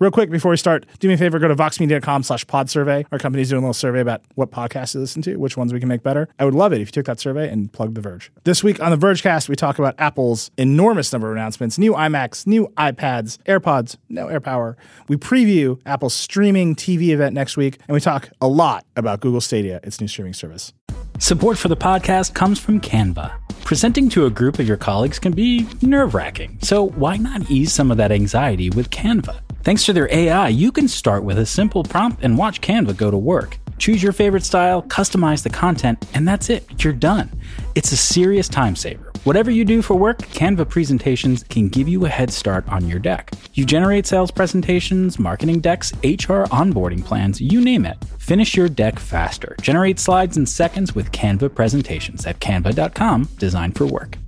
Real quick before we start, do me a favor, go to voxmedia.com slash pod survey. Our company's doing a little survey about what podcasts you listen to, which ones we can make better. I would love it if you took that survey and plugged The Verge. This week on The Vergecast, we talk about Apple's enormous number of announcements, new iMacs, new iPads, AirPods, no AirPower. We preview Apple's streaming TV event next week, and we talk a lot about Google Stadia, its new streaming service. Support for the podcast comes from Canva. Presenting to a group of your colleagues can be nerve wracking, so why not ease some of that anxiety with Canva? Thanks to their AI, you can start with a simple prompt and watch Canva go to work. Choose your favorite style, customize the content, and that's it. You're done. It's a serious time saver. Whatever you do for work, Canva presentations can give you a head start on your deck. You generate sales presentations, marketing decks, HR onboarding plans, you name it. Finish your deck faster. Generate slides in seconds with Canva presentations at canva.com, designed for work.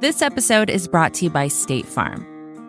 This episode is brought to you by State Farm.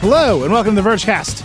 Hello, and welcome to The Vergecast,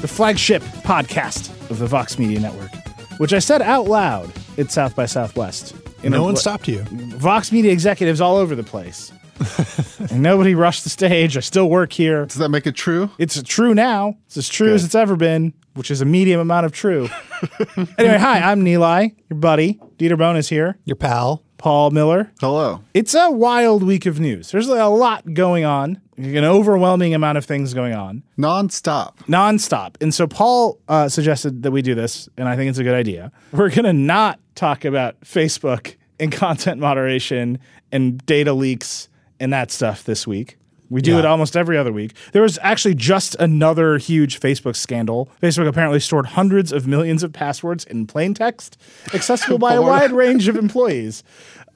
the flagship podcast of the Vox Media Network, which I said out loud at South by Southwest. You No know, one stopped you. Vox Media executives all over the place. and nobody rushed the stage. I still work here. Does that make it true? It's true now. It's as true as it's ever been, which is a medium amount of true. anyway, hi, I'm Nilay, your buddy. Dieter Bohn is here. Your pal. Paul Miller. Hello. It's a wild week of news. There's a lot going on, an overwhelming amount of things going on Non-stop. nonstop. And so Paul uh, suggested that we do this, and I think it's a good idea. We're going to not talk about Facebook and content moderation and data leaks and that stuff this week. We do Yeah. it almost every other week. There was actually just another huge Facebook scandal. Facebook apparently stored hundreds of millions of passwords in plain text, accessible by a wide range of employees.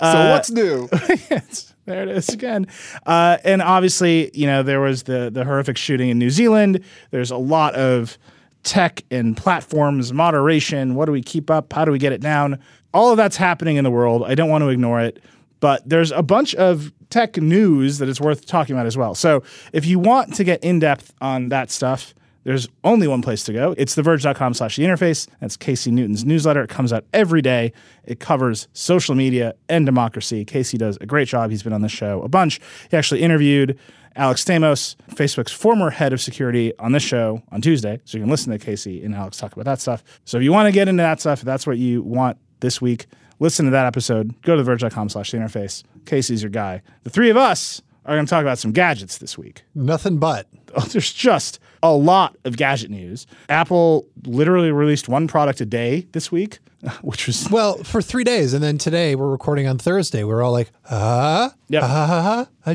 So what's new? Yes, there it is again. Uh, and obviously, you know, there was the the horrific shooting in New Zealand. There's a lot of tech and platforms moderation. What do we keep up? How do we get it down? All of that's happening in the world. I don't want to ignore it, but there's a bunch of tech news that is worth talking about as well. So if you want to get in depth on that stuff. There's only one place to go. It's theverge.com slash the interface. That's Casey Newton's newsletter. It comes out every day. It covers social media and democracy. Casey does a great job. He's been on the show a bunch. He actually interviewed Alex Stamos, Facebook's former head of security, on this show on Tuesday. So you can listen to Casey and Alex talk about that stuff. So if you want to get into that stuff, if that's what you want this week, listen to that episode. Go to theverge.com slash the interface. Casey's your guy. The three of us are going to talk about some gadgets this week Nothing but. oh, there's just a lot of gadget news. Apple literally released one product a day this week, which was Well, for three days, and then today we're recording on Thursday. We're all like, ah, Yep. ah, ah, ah,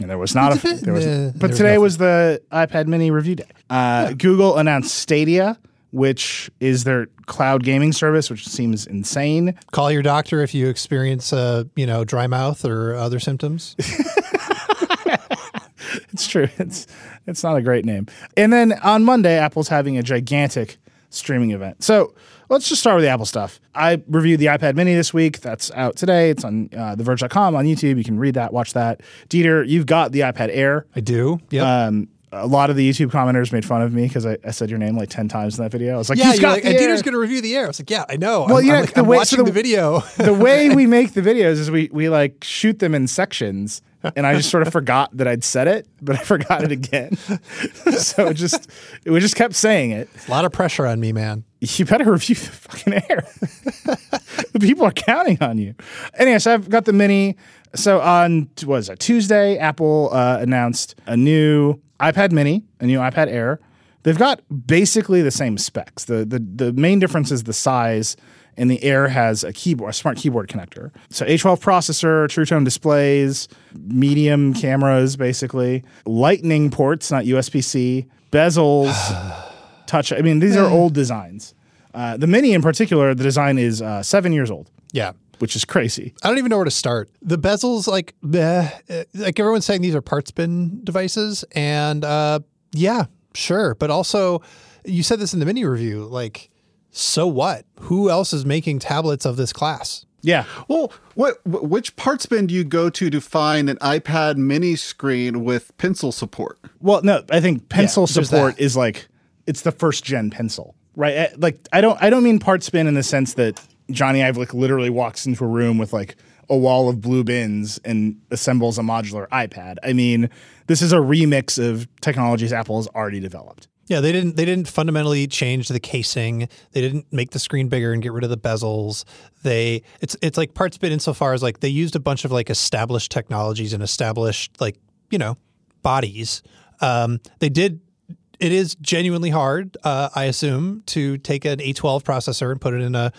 and there was not a there was, Uh, but there today nothing. was the iPad Mini review day. Uh, Google announced Stadia, which is their cloud gaming service, which seems insane. Call your doctor if you experience, uh, you know, dry mouth or other symptoms. It's true. It's it's not a great name. And then on Monday, Apple's having a gigantic streaming event. So let's just start with the Apple stuff. I reviewed the iPad Mini this week. That's out today. It's on uh, theverge.com on YouTube. You can read that, watch that. Dieter, you've got the iPad Air. I do. Yeah. Um, a lot of the YouTube commenters made fun of me because I, I said your name like ten times in that video. I was like, yeah, "You've you're got like, the Air." Dieter's going to review the air. I was like, yeah, I know. Well, I'm, yeah, I'm, like, the I'm way- so watching the- the video. the way we make the videos is we we like shoot them in sections and I just sort of forgot that I'd said it, but I forgot it again. so it just we just kept saying it. a lot of pressure on me, man. You better review the fucking air. the people are counting on you. Anyway, so I've got the mini. So on was it Tuesday? Apple uh, announced a new iPad Mini, a new iPad Air. They've got basically the same specs. The the the main difference is the size. And the Air has a keyboard, a smart keyboard connector. So A12 processor, True Tone displays, medium cameras, basically, Lightning ports, not USB C, bezels, touch. I mean, these are old designs. Uh, the Mini, in particular, the design is uh, seven years old. Yeah. which is crazy. I don't even know where to start. The bezels, like, bleh, uh, like everyone's saying, these are parts bin devices, and uh, yeah, sure. But also, you said this in the mini review. Like, so what? Who else is making tablets of this class? Yeah. Well, what which parts bin do you go to to find an iPad mini screen with pencil support? Well, no, I think pencil there's support is like it's the first gen pencil, right? Eh, Like I don't I don't mean parts bin in the sense that Jony Ive like literally walks into a room with like a wall of blue bins and assembles a modular iPad. I mean, this is a remix of technologies Apple has already developed. Yeah, they didn't. They didn't fundamentally change the casing. They didn't make the screen bigger and get rid of the bezels. They it's it's like parts bin insofar as like they used a bunch of like established technologies and established like you know bodies. Um, they did. It is genuinely hard, uh, I assume, to take an A12 processor and put it in a,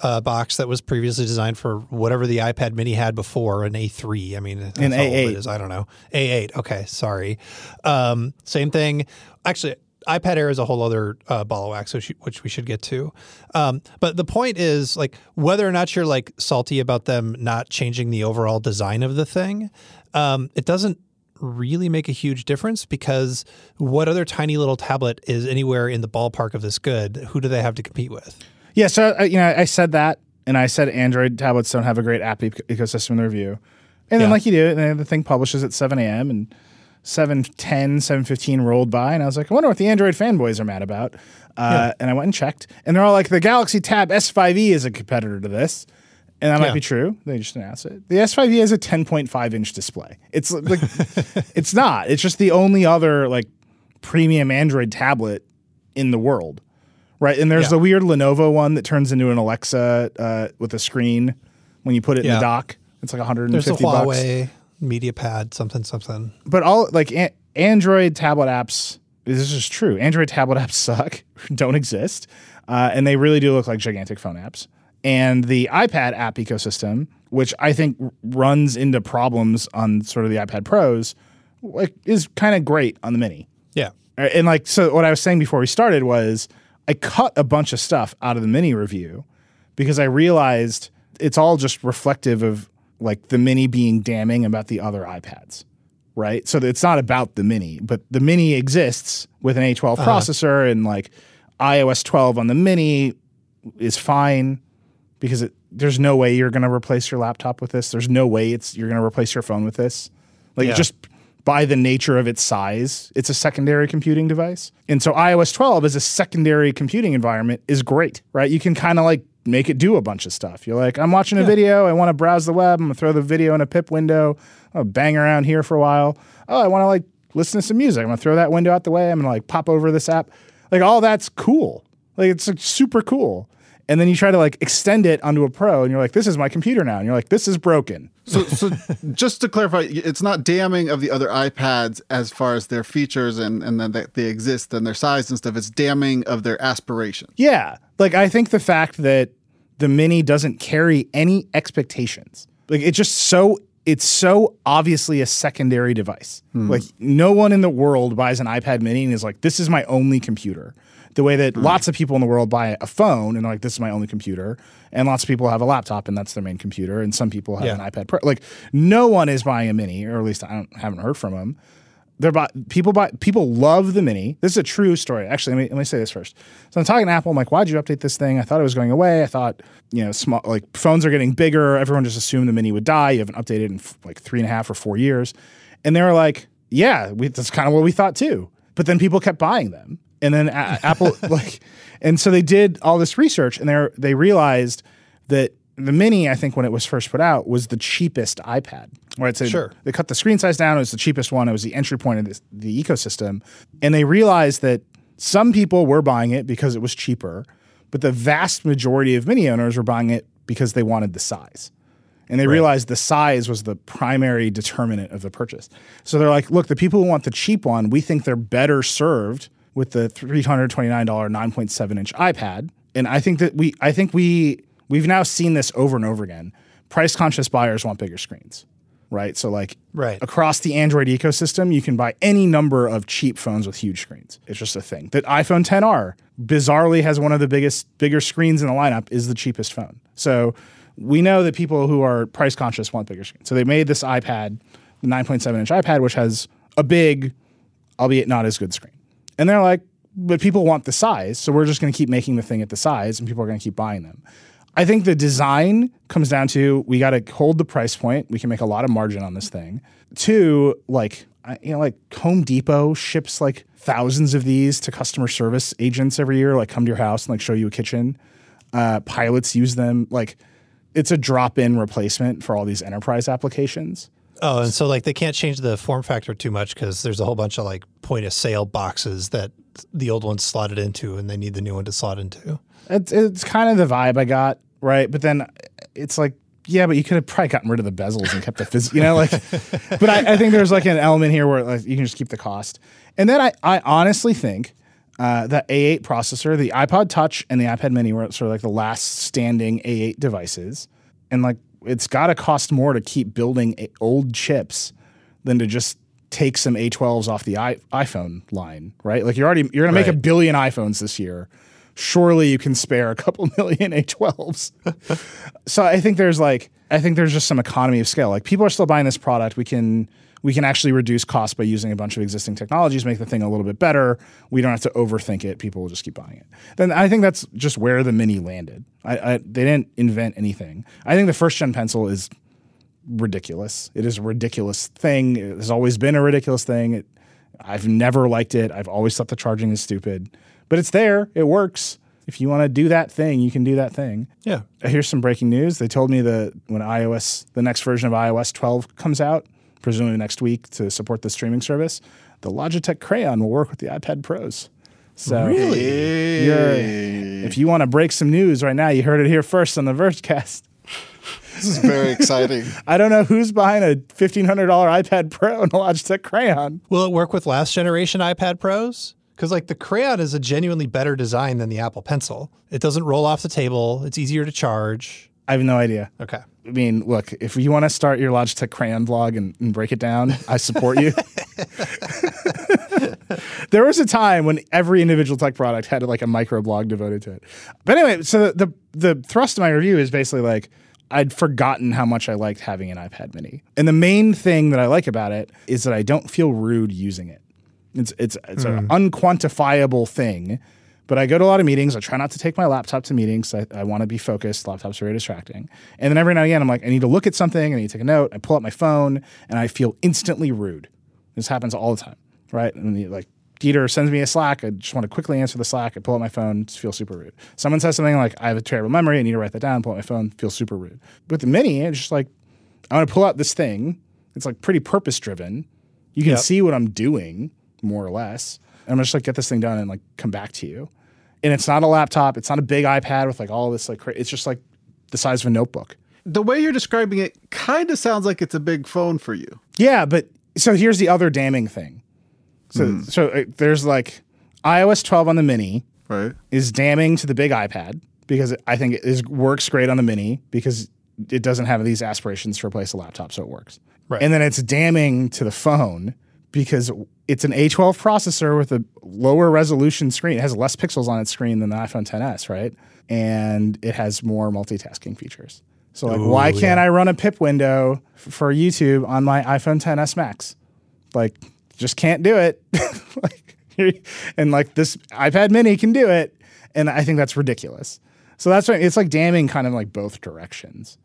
a box that was previously designed for whatever the iPad Mini had before, an A3. I mean, that's An A8. it is. I don't know. A8. Okay, sorry. Um, same thing. Actually, iPad Air is a whole other uh, ball of wax, which, which we should get to. Um, but the point is, like, whether or not you're like salty about them not changing the overall design of the thing, um, it doesn't really make a huge difference because what other tiny little tablet is anywhere in the ballpark of this good? Who do they have to compete with? Yeah, so uh, you know, I said that, and I said Android tablets don't have a great app e- ecosystem in the review, and then Yeah. like you do, and then the thing publishes at 7 a.m. and 7:10, 7:15 rolled by, and I was like, I wonder what the Android fanboys are mad about. Uh, And I went and checked, and they're all like, the Galaxy Tab S5e is a competitor to this. And that might Yeah. be true. They just announced it. The S5e has a 10.5 inch display. It's like, it's not. It's just the only other like premium Android tablet in the world, right? And there's Yeah. the weird Lenovo one that turns into an Alexa uh, with a screen when you put it in the dock. It's like 150 There's a bucks. Huawei MediaPad, something, something. But all like a- Android tablet apps, this is true. Android tablet apps suck, don't exist, uh, and they really do look like gigantic phone apps. And the iPad app ecosystem, which I think r- runs into problems on sort of the iPad Pros, like is kind of great on the Mini. Yeah. Uh, And like, so what I was saying before we started was I cut a bunch of stuff out of the mini review because I realized it's all just reflective of like the mini being damning about the other iPads, right? So it's not about the mini, but the mini exists with an A12 uh-huh. processor and like iOS 12 on the mini is fine because it, there's no way you're going to replace your laptop with this. There's no way it's you're going to replace your phone with this. Like Yeah. just by the nature of its size, it's a secondary computing device. And so iOS 12 as a secondary computing environment is great, right? You can kind of like make it do a bunch of stuff. You're like, I'm watching a video, I want to browse the web, I'm going to throw the video in a pip window, I'll bang around here for a while. Oh, I want to like listen to some music. I'm going to throw that window out the way. I'm going to like pop over this app. Like all that's cool. Like it's like super cool. And then you try to like extend it onto a pro and you're like, this is my computer now. And you're like, this is broken. So, so just to clarify, it's not damning of the other iPads as far as their features and and then that they exist and their size and stuff. It's damning of their aspirations. Yeah. Like I think the fact that the mini doesn't carry any expectations. Like it's just so it's so obviously a secondary device. Hmm. Like no one in the world buys an iPad mini and is like, this is my only computer. The way that hmm. lots of people in the world buy a phone and like, this is my only computer. And lots of people have a laptop and that's their main computer. And some people have Yeah. an iPad Pro. Like no one is buying a mini, or at least I don't, haven't heard from them they're buy, people buy people love the mini. This is a true story. Actually, let me let me say this first. So I'm talking to Apple. I'm like, why'd you update this thing? I thought it was going away. I thought you know, small like phones are getting bigger. Everyone just assumed the mini would die. You haven't updated in f- like three and a half or four years, and they were like, yeah, we, that's kind of what we thought too. But then people kept buying them, and then a- Apple like, and so they did all this research, and they they realized that the mini, I think, when it was first put out, was the cheapest iPad. Right? So Sure. they cut the screen size down. It was the cheapest one. It was the entry point of this, the ecosystem. And they realized that some people were buying it because it was cheaper, but the vast majority of mini owners were buying it because they wanted the size. And they realized the size was the primary determinant of the purchase. So they're like, look, the people who want the cheap one, we think they're better served with the $329 9.7 inch iPad. And I think that we I think we we've now seen this over and over again. Price conscious buyers want bigger screens. Right. So like Right. across the Android ecosystem, you can buy any number of cheap phones with huge screens. It's just a thing. That iPhone 10R bizarrely has one of the biggest bigger screens in the lineup is the cheapest phone. So we know that people who are price conscious want bigger screens. So they made this iPad, the 9.7 inch iPad, which has a big, albeit not as good screen. And they're like, but people want the size, so we're just going to keep making the thing at the size, and people are going to keep buying them. I think the design comes down to we got to hold the price point. We can make a lot of margin on this thing. Two, like you know, like Home Depot ships like thousands of these to customer service agents every year, like come to your house and like show you a kitchen. Uh, pilots use them. Like it's a drop-in replacement for all these enterprise applications. Oh, and so like they can't change the form factor too much because there's a whole bunch of like point of sale boxes that the old one's slotted into, and they need the new one to slot into. It's it's kind of the vibe I got, right? But then it's like, yeah, but you could have probably gotten rid of the bezels and kept the phys, you know, like. but I, I think there's like an element here where like, you can just keep the cost, and then I I honestly think. Uh, the A8 processor, the iPod Touch, and the iPad Mini were sort of like the last standing A8 devices, and like it's got to cost more to keep building a- old chips than to just take some A12s off the I- iPhone line, right? Like you're already you're going to make a billion iPhones this year. Surely you can spare a couple million A12s. so I think there's like I think there's just some economy of scale. Like people are still buying this product. We can we can actually reduce costs by using a bunch of existing technologies, make the thing a little bit better. We don't have to overthink it. People will just keep buying it. Then I think that's just where the mini landed. I, I they didn't invent anything. I think the first gen pencil is ridiculous. It is a ridiculous thing. It has always been a ridiculous thing. It, I've never liked it. I've always thought the charging is stupid, but it's there. It works. If you want to do that thing, you can do that thing. Yeah. Uh, here's some breaking news. They told me that when iOS, the next version of iOS 12 comes out, presumably next week to support the streaming service, the Logitech Crayon will work with the iPad Pros. So Hey. you're, if you want to break some news right now, you heard it here first on the Vergecast. This is very exciting. I don't know who's buying a $1,500 iPad Pro and a Logitech Crayon. Will it work with last generation iPad Pros? Because like the Crayon is a genuinely better design than the Apple Pencil. It doesn't roll off the table. It's easier to charge. I have no idea. Okay. I mean, look, if you want to start your Logitech Crayon vlog and, and break it down, I support you. there was a time when every individual tech product had like a micro blog devoted to it. But anyway, so the, the the thrust of my review is basically like I'd forgotten how much I liked having an iPad Mini, and the main thing that I like about it is that I don't feel rude using it. It's it's it's an hmm. unquantifiable thing. But I go to a lot of meetings. I try not to take my laptop to meetings. I, I want to be focused. Laptops are very distracting. And then every now and again, I'm like, I need to look at something. I need to take a note. I pull out my phone, and I feel instantly rude. This happens all the time, right? And you, like Dieter sends me a Slack. I just want to quickly answer the Slack. I pull out my phone, just feel super rude. Someone says something like, I have a terrible memory. I need to write that down. Pull up my phone, feel super rude. With the Mini, it's just like, I want to pull out this thing. It's like pretty purpose driven. You can Yep. see what I'm doing, more or less. And I'm just like get this thing done and like come back to you. And it's not a laptop. It's not a big iPad with like all this like. Cra- it's just like the size of a notebook. The way you're describing it kind of sounds like it's a big phone for you. Yeah, but so here's the other damning thing. So so uh, there's like iOS 12 on the Mini Right. is damning to the big iPad because I think it is works great on the Mini because it doesn't have these aspirations to replace a laptop, so it works. Right. And then it's damning to the phone because it's an A12 processor with a lower resolution screen. It has less pixels on its screen than the iPhone 10s, right? And it has more multitasking features. So like, why can't I run a pip window f- for YouTube on my iPhone 10s Max? Like, just can't do it. like, and like this iPad Mini can do it, and I think that's ridiculous. So that's why it's like damning kind of like both directions,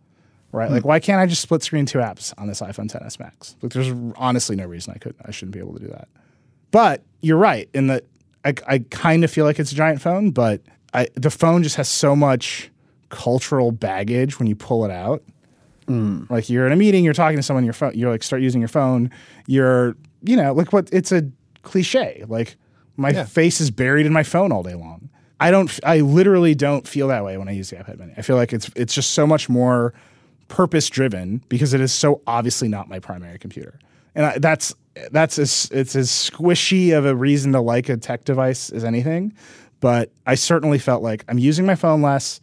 right? Hmm. Like, why can't I just split screen two apps on this iPhone 10s Max? Like, there's honestly no reason I could. I shouldn't be able to do that. But you're right in that I, I kind of feel like it's a giant phone, but I, the phone just has so much cultural baggage when you pull it out. Hmm. Like you're in a meeting, you're talking to someone, your phone, you're like start using your phone. You're, you know, like what? It's a cliche. Like my face is buried in my phone all day long. I don't. I literally don't feel that way when I use the iPad Mini. I feel like it's it's just so much more purpose driven because it is so obviously not my primary computer, and I, that's that's as it's as squishy of a reason to like a tech device as anything. But I certainly felt like I'm using my phone less.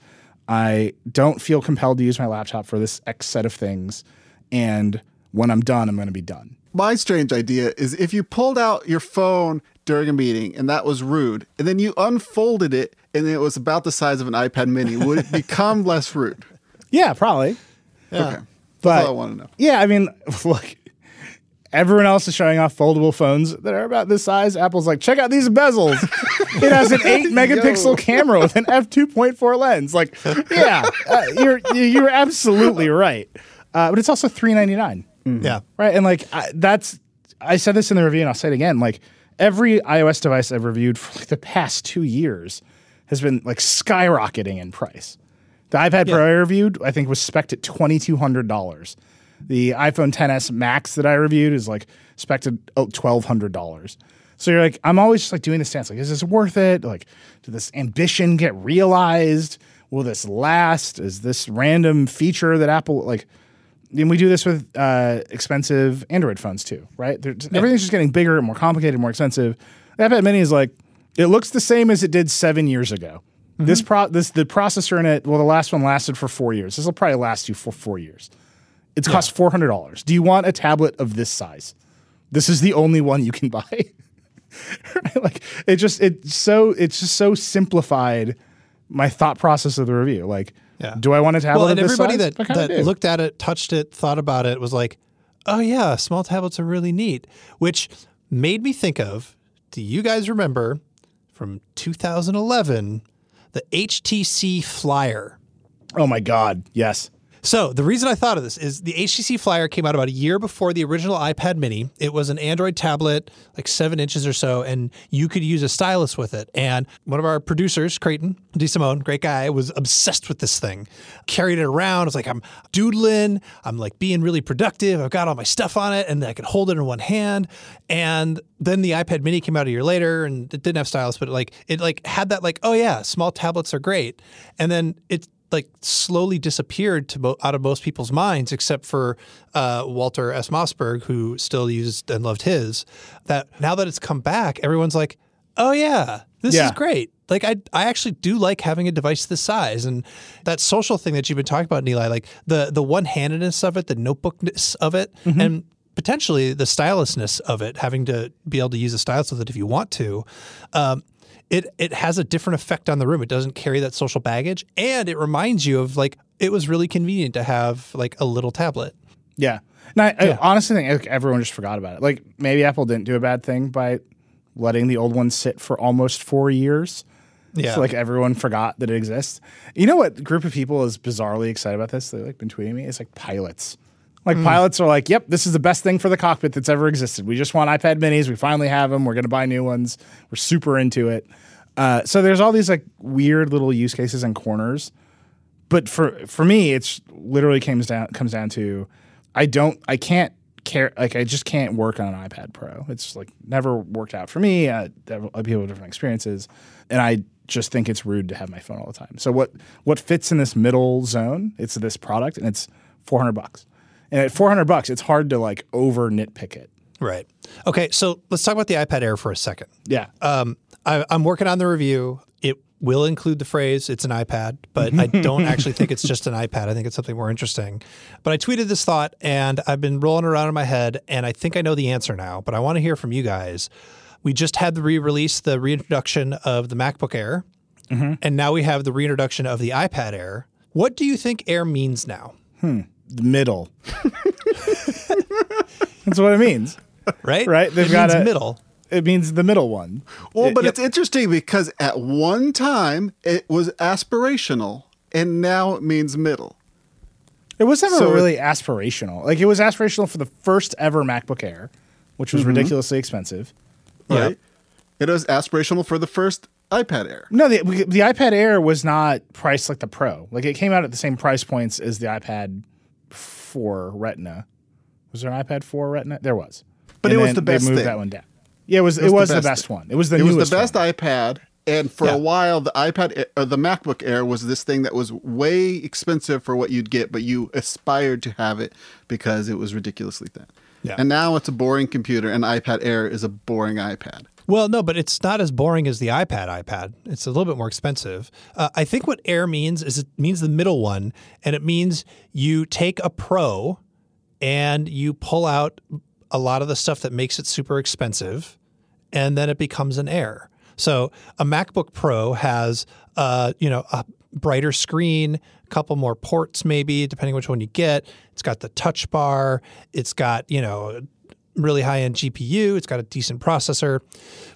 I don't feel compelled to use my laptop for this X set of things, and when I'm done, I'm going to be done. My strange idea is if you pulled out your phone during a meeting and that was rude, and then you unfolded it and it was about the size of an iPad mini, would it become less rude? Yeah, probably. Yeah. Okay. That's But- all I want to know. Yeah, I mean, look, everyone else is showing off foldable phones that are about this size. Apple's like, check out these bezels. it has an eight megapixel camera with an f two point four lens. Like, yeah, uh, you're you're absolutely right. Uh, but it's also three ninety nine, Yeah. right? And like I, that's I said this in the review, and I'll say it again. Like every iOS device I've reviewed for like the past two years has been like skyrocketing in price. The iPad Pro I reviewed, I think, was spec at twenty two hundred dollars. The iPhone 10s Max that I reviewed is like spec at twelve hundred dollars. So you're like, I'm always just like doing this stance. Like, is this worth it? Like, did this ambition get realized? Will this last? Is this random feature that Apple like? And we do this with uh, expensive Android phones too, right? They're- Everything's just getting bigger, and more complicated, more expensive. The iPad Mini is like, it looks the same as it did seven years ago. Mm-hmm. This pro, this the processor in it. Well, the last one lasted for four years. This will probably last you for four years. It's cost four hundred dollars. Do you want a tablet of this size? This is the only one you can buy. Right? Like it just it's so it's just so simplified my thought process of the review. Like, Yeah. do I want a tablet Well, and everybody size? that, that do. looked at it, touched it, thought about it was like, oh, yeah, small tablets are really neat, which made me think of do you guys remember from 2011 the HTC Flyer? Oh my god, yes. So the reason I thought of this is the HTC Flyer came out about a year before the original iPad Mini. It was an Android tablet, like seven inches or so, and you could use a stylus with it. And one of our producers, Creighton DeSimone, great guy, was obsessed with this thing. Carried it around. It's like I'm doodling. I'm like being really productive. I've got all my stuff on it, and I could hold it in one hand. And then the iPad Mini came out a year later, and it didn't have stylus, but like it like had that like oh yeah, small tablets are great. And then it like slowly disappeared to mo- out of most people's minds, except for uh, Walter S. Mossberg, who still used and loved his. That now that it's come back, everyone's like, "Oh yeah, this Yeah. is great." Like I, I actually do like having a device this size, and that social thing that you've been talking about, Nilay, like the the one handedness of it, the notebookness of it, and potentially the stylusness of it, having to be able to use a stylus with it if you want to. Um, it it has a different effect on the room. It doesn't carry that social baggage, and it reminds you of like it was really convenient to have like a little tablet. Yeah. And I, I honestly think everyone just forgot about it. Like maybe Apple didn't do a bad thing by letting the old one sit for almost four years. Yeah. So like everyone forgot that it exists. You know what group of people is bizarrely excited about this? They've like been tweeting me. It's like pilots. Like pilots are like, yep, this is the best thing for the cockpit that's ever existed. We just want iPad minis. We finally have them. We're going to buy new ones. We're super into it. Uh, so there's all these like weird little use cases and corners but for for me it's literally comes down comes down to I don't I can't care like I just can't work on an iPad Pro. It's like never worked out for me. There people with different experiences, and I just think it's rude to have my phone all the time. So what what fits in this middle zone? It's this product, and it's four hundred bucks. And at four hundred bucks, it's hard to like over nitpick it. Right. Okay. So let's talk about the iPad Air for a second. Yeah, Um, I, I'm working on the review. It will include the phrase "it's an iPad," but I don't actually think it's just an iPad. I think it's something more interesting. But I tweeted this thought, and I've been rolling around in my head, and I think I know the answer now. But I want to hear from you guys. We just had the re-release, the reintroduction of the MacBook Air, and now we have the reintroduction of the iPad Air. What do you think Air means now? The middle. That's what it means. Right. Right, they've it got means a- middle. It means the middle one. Well, but Yep. it's interesting because at one time it was aspirational and now it means middle. It was never So it- really aspirational. Like it was aspirational for the first ever MacBook Air, which was mm-hmm. ridiculously expensive. Right? It was aspirational for the first iPad Air. No, the, the iPad Air was not priced like the Pro. Like it came out at the same price points as the iPad 4 Retina. Was there an iPad 4 Retina? There was. But And it was the best They moved thing. that one down. Yeah, it was. It was was, the the best best one. It was the it was the best one. iPad, and for Yeah. a while, the iPad or the MacBook Air was this thing that was way expensive for what you'd get, but you aspired to have it because it was ridiculously thin. Yeah. And now it's a boring computer, and iPad Air is a boring iPad. Well, no, but it's not as boring as the iPad. iPad. It's a little bit more expensive. Uh, I think what Air means is it means the middle one, and it means you take a Pro and you pull out a lot of the stuff that makes it super expensive, and then it becomes an Air. So a MacBook Pro has, uh, you know, a brighter screen, a couple more ports, maybe depending which one you get. It's got the touch bar. It's got you know really high end GPU. It's got a decent processor.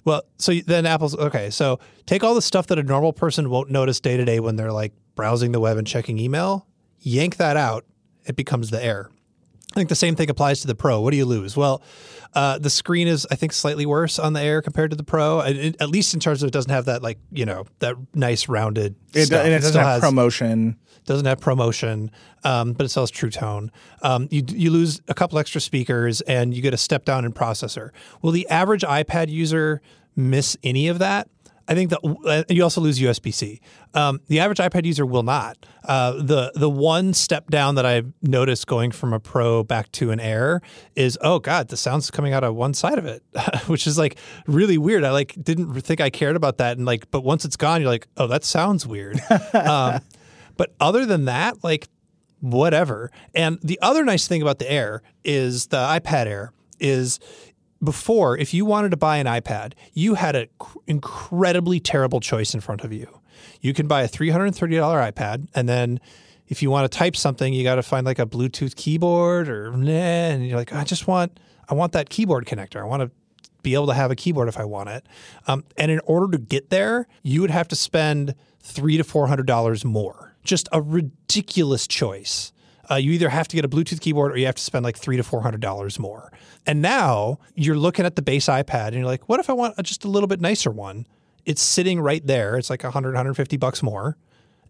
Well, so then Apple's okay. So take all the stuff that a normal person won't notice day to day when they're like browsing the web and checking email, yank that out, it becomes the Air. I think the same thing applies to the Pro. What do you lose? Well, uh, the screen is, I think, slightly worse on the Air compared to the Pro, it, at least in terms of it doesn't have that like you know that nice rounded. It, stuff. and it doesn't still have has- promotion. doesn't have promotion, um, but it sells True Tone. Um, you you lose a couple extra speakers and you get a step down in processor. Will the average iPad user miss any of that? I think that uh, you also lose USB C. Um, the average iPad user will not. Uh, the the one step down that I've noticed going from a Pro back to an Air is oh god, the sound's coming out of one side of it, which is like really weird. I like didn't think I cared about that, and like, but once it's gone, you're like, oh, that sounds weird. um, but other than that, like whatever. And the other nice thing about the Air is the iPad Air is before, if you wanted to buy an iPad, you had an incredibly terrible choice in front of you. You can buy a $330 iPad, and then if you want to type something, you got to find like a Bluetooth keyboard or and you're like, I just want, I want that keyboard connector. I want to be able to have a keyboard if I want it. Um, and in order to get there, you would have to spend three to four hundred dollars more. Just a ridiculous choice. Uh, you either have to get a Bluetooth keyboard or you have to spend like three to four hundred dollars more. And now you're looking at the base iPad and you're like, what if I want a, just a little bit nicer one? It's sitting right there. It's like 100, 150 bucks more.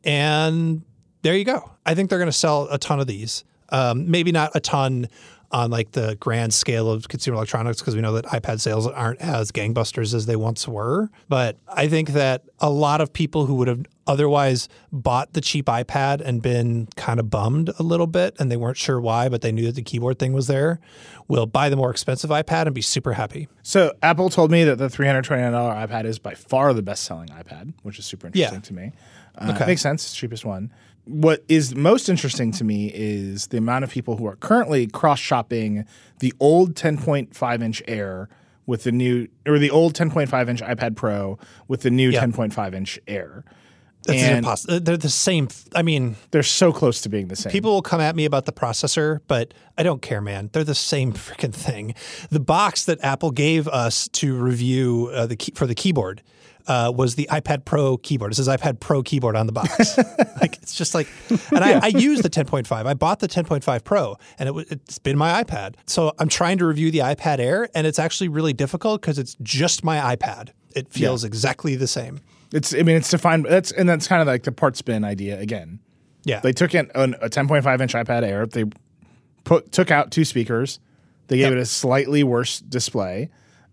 And there you go. I think they're going to sell a ton of these. Um, maybe not a ton on like the grand scale of consumer electronics because we know that iPad sales aren't as gangbusters as they once were. But I think that a lot of people who would have otherwise bought the cheap iPad and been kind of bummed a little bit and they weren't sure why, but they knew that the keyboard thing was there, will buy the more expensive iPad and be super happy. So Apple told me that the $329 iPad is by far the best selling iPad, which is super interesting Yeah. to me. Uh, Okay. Makes sense. Cheapest one. What is most interesting to me is the amount of people who are currently cross shopping the old 10.5 inch Air with the new, or the old 10.5 inch iPad Pro with the new Yeah. 10.5 inch Air. That's impossible. They're the same. I mean, They're so close to being the same. People will come at me about the processor, but I don't care, man. They're the same freaking thing. The box that Apple gave us to review uh, the key, for the keyboard uh, was the iPad Pro keyboard. It says iPad Pro keyboard on the box. like it's just like, and I, I use the 10.5. I bought the 10.5 Pro, and it, it's been my iPad. So I'm trying to review the iPad Air, and it's actually really difficult because it's just my iPad. It feels exactly the same. It's, I mean, it's defined. That's and that's kind of like the parts bin idea again. Yeah, They took in an, a 10.5 inch iPad Air. They put took out two speakers. They gave Yep. it a slightly worse display,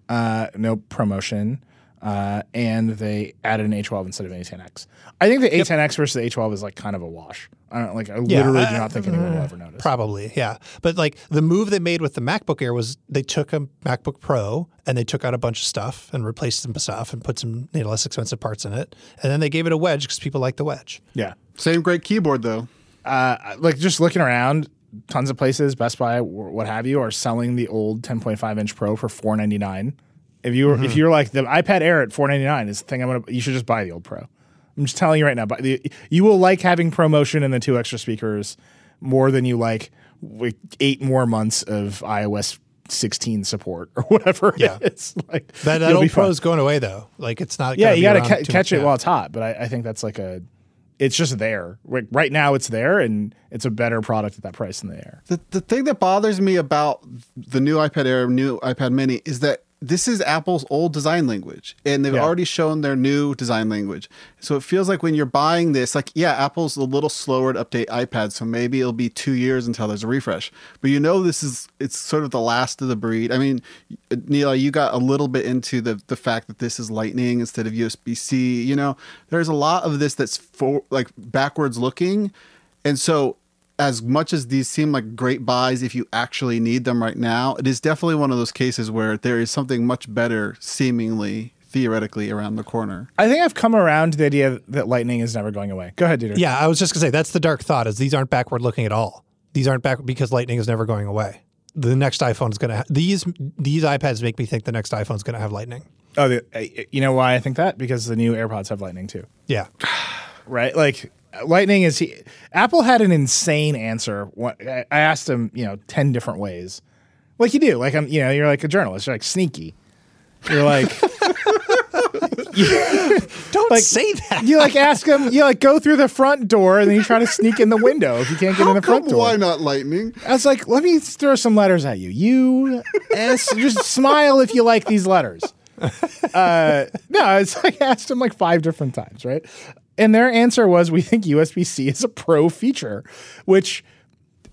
uh, no promotion, uh, and they added an A12 instead of an A10X. I think the A10X versus the A12 is like kind of a wash. I don't like. I literally do not think anyone will ever notice. Probably, yeah. But like the move they made with the MacBook Air was they took a MacBook Pro and they took out a bunch of stuff and replaced some stuff and put some you know, less expensive parts in it, and then they gave it a wedge because people like the wedge. yeah, Same great keyboard though. uh, like just looking around, tons of places, Best Buy, what have you, are selling the old 10.5 inch Pro for 4.99. If you were, if mm-hmm. you're like the iPad Air at 4.99 is the thing I'm gonna, you should just buy the old Pro. I'm just telling you right now, but the, you will like having promotion and the two extra speakers more than you like, like eight more months of iOS 16 support or whatever Yeah. it is. Like That, that you'll be old fine. Pro's going away though. Like it's not. Yeah, you got to ca- catch much. it while it's hot. But I, I think that's like a, it's just there. Like right now, it's there, and it's a better product at that price than the Air. The the thing that bothers me about the new iPad Air, new iPad Mini is that this is Apple's old design language, and they've Yeah. already shown their new design language. So it feels like when you're buying this, like yeah, Apple's a little slower to update iPads, so maybe it'll be two years until there's a refresh. But you know, this is it's sort of the last of the breed. I mean, Neil, you got a little bit into the the fact that this is Lightning instead of USB C. You know, there's a lot of this that's for like backwards looking, and so as much as these seem like great buys if you actually need them right now, it is definitely one of those cases where there is something much better, seemingly theoretically, around the corner. I think I've come around to the idea that Lightning is never going away. Go ahead, Dieter. Yeah, I was just gonna say that's the dark thought. Is these aren't backward looking at all. These aren't back because Lightning is never going away. The next iPhone is gonna ha- these these iPads make me think the next iPhone is gonna have Lightning. Oh, the, uh, you know why I think that? Because the new AirPods have Lightning too, Yeah, right? Like Lightning is he, Apple had an insane answer. What- I I asked him, you know, ten different ways, like you do. Like I'm, you know, you're like a journalist. You're like sneaky. You're like Don't Like- say that. you like ask him. You like go through the front door and then you try to sneak in the window if you can't get How in the front come door. why not lightning? I was like, let me throw some letters at you. You S, just smile if you like these letters. Uh, no, it's like I asked him like five different times, right? And their answer was, we think USB C is a pro feature, which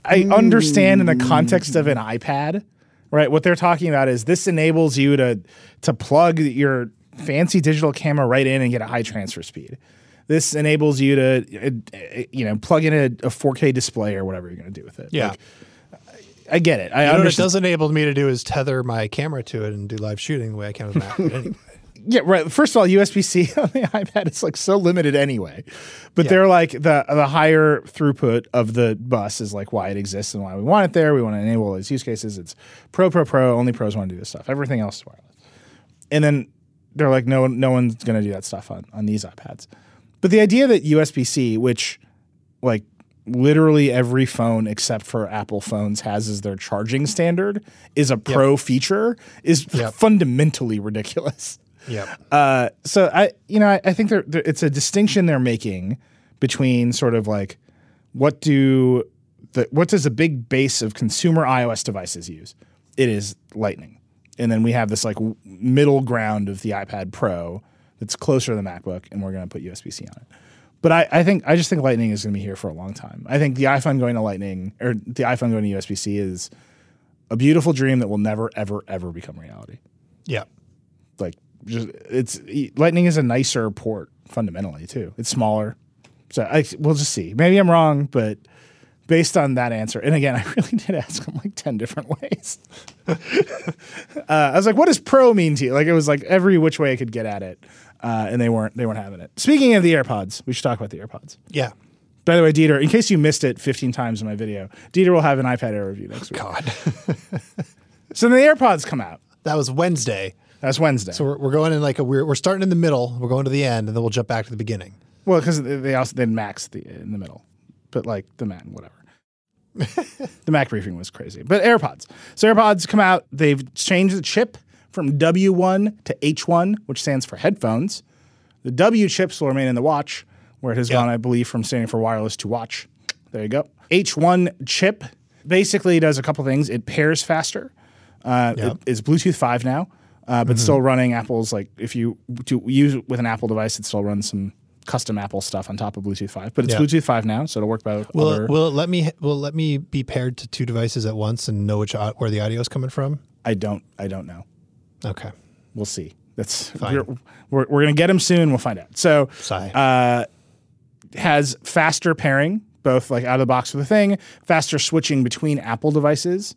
I understand in the context of an iPad, right? What they're talking about is this enables you to to plug your fancy digital camera right in and get a high transfer speed. This enables you to, uh, uh, you know, plug in a, a 4K display or whatever you're going to do with it. Yeah. Like, I get it. I You know what it does enable me to do is tether my camera to it and do live shooting the way I can with Mac. But anyway. Yeah, right. First of all, USB C on the iPad is like so limited anyway. But Yeah. they're like the the higher throughput of the bus is like why it exists and why we want it there. We want to enable all these use cases. It's pro, pro, pro. Only pros want to do this stuff. Everything else is wireless. And then they're like, no, no one's going to do that stuff on on these iPads. But the idea that USB C, which like literally every phone except for Apple phones has as their charging standard, is a pro feature, is Yep. fundamentally ridiculous. Yep. Uh, so I, you know, I, I think there, there, it's a distinction they're making between sort of like what do the what does a big base of consumer iOS devices use? It is Lightning, and then we have this like w- middle ground of the iPad Pro that's closer to the MacBook, and we're going to put USB C on it. But I, I think I just think Lightning is going to be here for a long time. I think the iPhone going to Lightning or the iPhone going to USB C is a beautiful dream that will never, ever, ever become reality Yep. Just it's lightning is a nicer port fundamentally too. It's smaller. So I, we'll just see. Maybe i'm wrong but based on that answer and again i really did ask him like 10 different ways. Uh, i was like what does pro mean to you? Like it was like every which way i could get at it uh, and they weren't they weren't having it. Speaking of the airpods we should talk about the airpods. Yeah. by the way dieter in case you missed it 15 times in my video dieter will have an ipad air review next week. God. so then the airpods come out. That was Wednesday. That's wednesday So we're, we're going in like a we're, we're starting in the middle. We're going to the end, and then we'll jump back to the beginning. Well, because they also did Macs the, in the middle, but like the Mac, whatever. the Mac briefing was crazy, but AirPods. So AirPods come out. They've changed the chip from W1 to H1, which stands for headphones. The W chips will remain in the watch, where it has Yeah. gone, I believe, from standing for wireless to watch. There you go. H1 chip basically does a couple things. It pairs faster. Uh, Yep. It is Bluetooth 5 now, uh, but still running Apple's like if you to use it with an Apple device, it still runs some custom Apple stuff on top of Bluetooth 5. But it's Yeah. Bluetooth 5 now, so it'll work by Will other. it, will it let me will it let me be paired to two devices at once and know which where the audio is coming from? I don't. I don't know. Okay. We'll see. That's Fine. we're, we're, we're gonna get them soon. We'll find out. So uh, has faster pairing, both like out of the box with the thing, faster switching between Apple devices.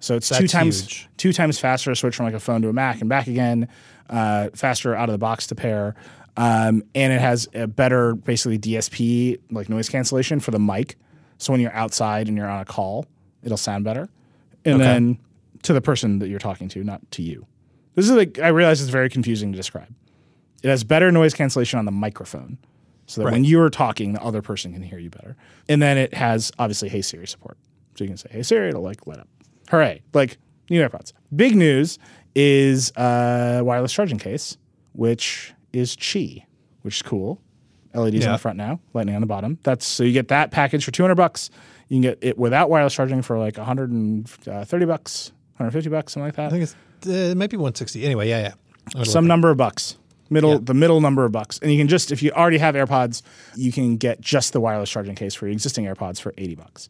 So it's two times huge. two times faster to switch from like a phone to a Mac and back again. Uh, faster out of the box to pair, um, and it has a better basically DSP like noise cancellation for the mic. So when you're outside and you're on a call, it'll sound better. And then to the person that you're talking to, not to you. This is like I realize it's very confusing to describe. It has better noise cancellation on the microphone, so that when you are talking, the other person can hear you better. And then it has obviously Hey Siri support, so you can say Hey Siri, it'll like light up. Hooray! Like new AirPods. Big news is a wireless charging case, which is Qi, which is cool. LEDs on the front now, lightning on the bottom. That's so you get that package for 200 bucks. You can get it without wireless charging for like 130 bucks, 150 bucks, something like that I think it's uh, it might be 160. Anyway, yeah, yeah. Some number of bucks middle Yeah. the middle number of bucks and you can just if you already have airpods you can get just the wireless charging case for your existing airpods for 80 bucks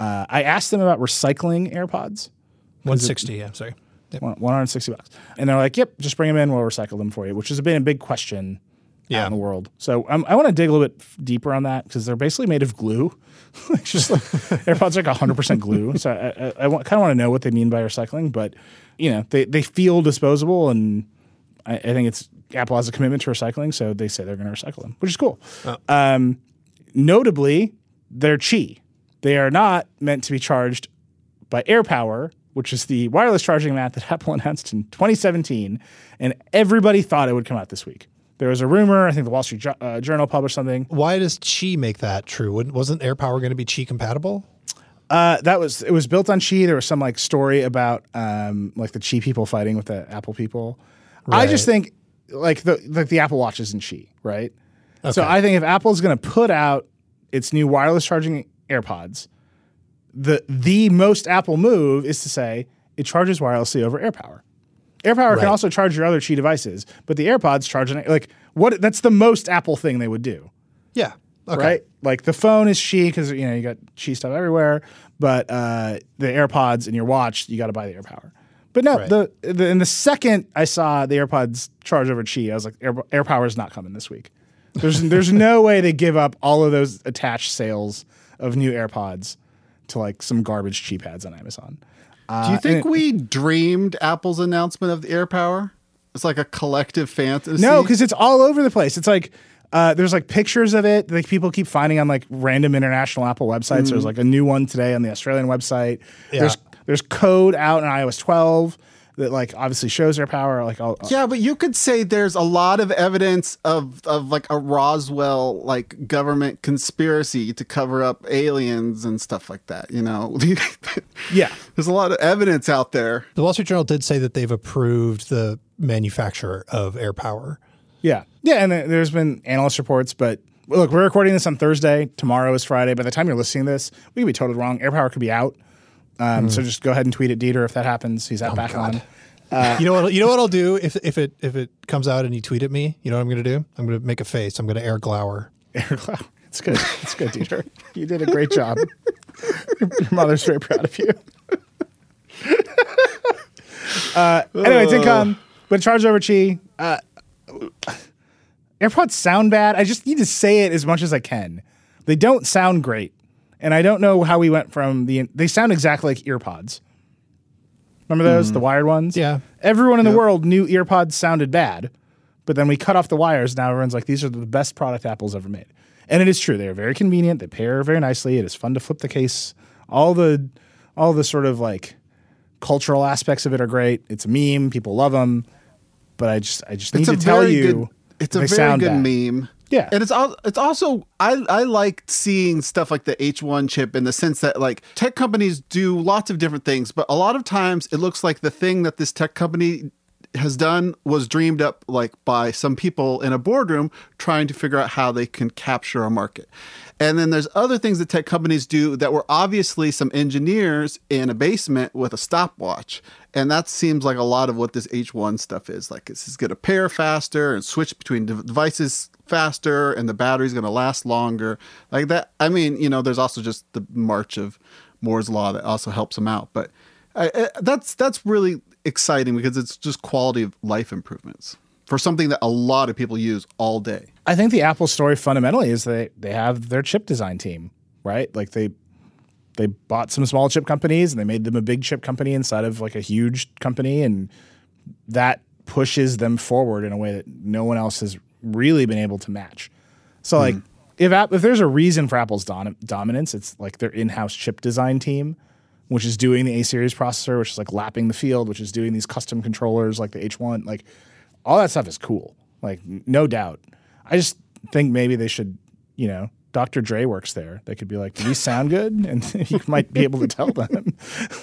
uh, i asked them about recycling airpods at 160. Yeah, sorry. Yep. 160 bucks and they're like yep just bring them in we'll recycle them for you which has been a big question Yeah. in the world so um, i want to dig a little bit f- deeper on that because they're basically made of glue it's just like airpods are like 100% glue so i, I, I kind of want to know what they mean by recycling but you know they, they feel disposable and I, I think it's Apple has a commitment to recycling, so they say they're going to recycle them, which is cool. Um, notably, they're Qi. They are not meant to be charged by AirPower, which is the wireless charging mat that Apple announced in 2017, and everybody thought it would come out this week. There was a rumor. I think the Wall Street Ju- uh, Journal published something. Why does Qi make that true? Wasn't AirPower going to be Qi compatible? Uh, that was it was built on Qi. There was some like story about um, like the Qi people fighting with the Apple people. I just think like the like the Apple Watch isn't Qi, right? Okay. So I think if Apple's going to put out its new wireless charging AirPods, the the most Apple move is to say it charges wirelessly over AirPower. AirPower Right. can also charge your other Qi devices, but the AirPods charge an, like what? That's the most Apple thing they would do Yeah. Okay. right? Like the phone is Qi because you know you got Qi stuff everywhere, but uh, the AirPods and your watch, you got to buy the AirPower. But no, Right. the, the in the second I saw the AirPods charge over Qi, I was like, Air, AirPower is not coming this week. There's there's no way they give up all of those attached sales of new AirPods to like some garbage cheap pads on Amazon. Uh, Do you think and- we dreamed Apple's announcement of the AirPower? It's like a collective fantasy. No, because it's all over the place. It's like uh, there's like pictures of it. Like people keep finding on like random international Apple websites. There's like a new one today on the Australian website. There's there's code out in iOS 12 that like obviously shows AirPower. Like all, uh, Yeah, but you could say there's a lot of evidence of of like a Roswell like government conspiracy to cover up aliens and stuff like that. You know, yeah, there's a lot of evidence out there. The Wall Street Journal did say that they've approved the manufacturer of AirPower. yeah, yeah. And there- there's been analyst reports, but look, we're recording this on Thursday. Tomorrow is Friday. By the time you're listening to this, we could be totally wrong. AirPower could be out. Um, So just go ahead and tweet at Dieter if that happens. He's out back on. you know what? You know what I'll do if if it if it comes out and you tweet at me. You know what I'm going to do? I'm going to make a face. I'm going to air glower. Air glower. It's good. It's good, Dieter. You did a great job. Your mother's very proud of you. uh, anyway, it didn't come, but charge over Qi. Uh, AirPods sound bad. I just need to say it as much as I can. They don't sound great, and I don't know how we went from the. They sound exactly like earpods. Remember those, the mm. wired ones? Yeah. Everyone in the world knew earpods sounded bad, but then we cut off the wires. Now everyone's like, these are the best product Apple's ever made. And it is true. They are very convenient. They pair very nicely. It is fun to flip the case. All the, all the sort of like cultural aspects of it are great. It's a meme. People love them. But I just, I just need to tell you, good. It's a very good bad. meme. Yeah. and it's all. It's also I I like seeing stuff like the H1 chip in the sense that like tech companies do lots of different things, but a lot of times it looks like the thing that this tech company has done was dreamed up like by some people in a boardroom trying to figure out how they can capture a market. And then there's other things that tech companies do that were obviously some engineers in a basement with a stopwatch. And that seems like a lot of what this H1 stuff is. Like this is going to pair faster and switch between devices faster and the battery's going to last longer. Like that. I mean, you know, there's also just the march of Moore's law that also helps them out. But I, I, that's that's really exciting because it's just quality of life improvements for something that a lot of people use all day. I think the Apple story fundamentally is they they have their chip design team, right? Like they they bought some small chip companies and they made them a big chip company inside of like a huge company and that pushes them forward in a way that no one else has really been able to match. So like hmm. if App, if there's a reason for Apple's dom- dominance, it's like their in-house chip design team, which is doing the A series processor, which is like lapping the field, which is doing these custom controllers like the H1, like all that stuff is cool. Like no doubt. I just think maybe they should, you know, Dr. Dre works there. They could be like, "Do these sound good?" And you might be able to tell them.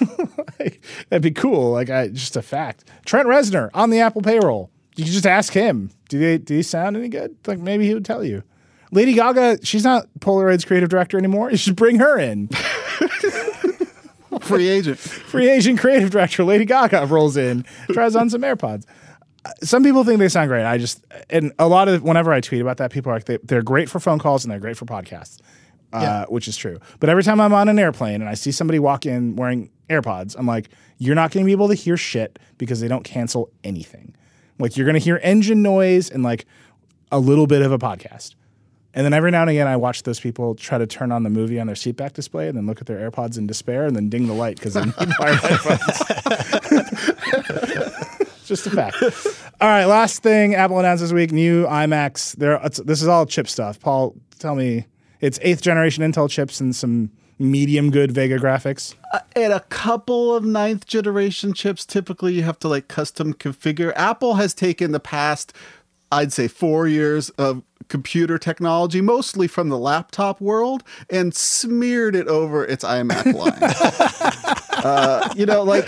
like, that'd be cool. Like, I, just a fact. Trent Reznor on the Apple payroll. You could just ask him. Do they do these sound any good? Like maybe he would tell you. Lady Gaga, she's not Polaroid's creative director anymore. You should bring her in. Free agent. Free agent creative director Lady Gaga rolls in, tries on some AirPods. Uh, Some people think they sound great. I just and a lot of whenever I tweet about that, people are like they, they're great for phone calls and they're great for podcasts, uh, Yeah. which is true. But every time I'm on an airplane and I see somebody walk in wearing AirPods, I'm like, you're not going to be able to hear shit because they don't cancel anything. Like you're going to hear engine noise and like a little bit of a podcast. And then every now and again, I watch those people try to turn on the movie on their seatback display and then look at their AirPods in despair and then ding the light because they need wired headphones. Just a fact. All right, last thing Apple announced this week: new iMacs. There, it's- this is all chip stuff. Paul, tell me, it's eighth generation Intel chips and some medium good Vega graphics. Uh, and a couple of ninth generation chips typically you have to like custom configure apple has taken the past I'd say four years of computer technology, mostly from the laptop world, and smeared it over its iMac line. uh, you know, like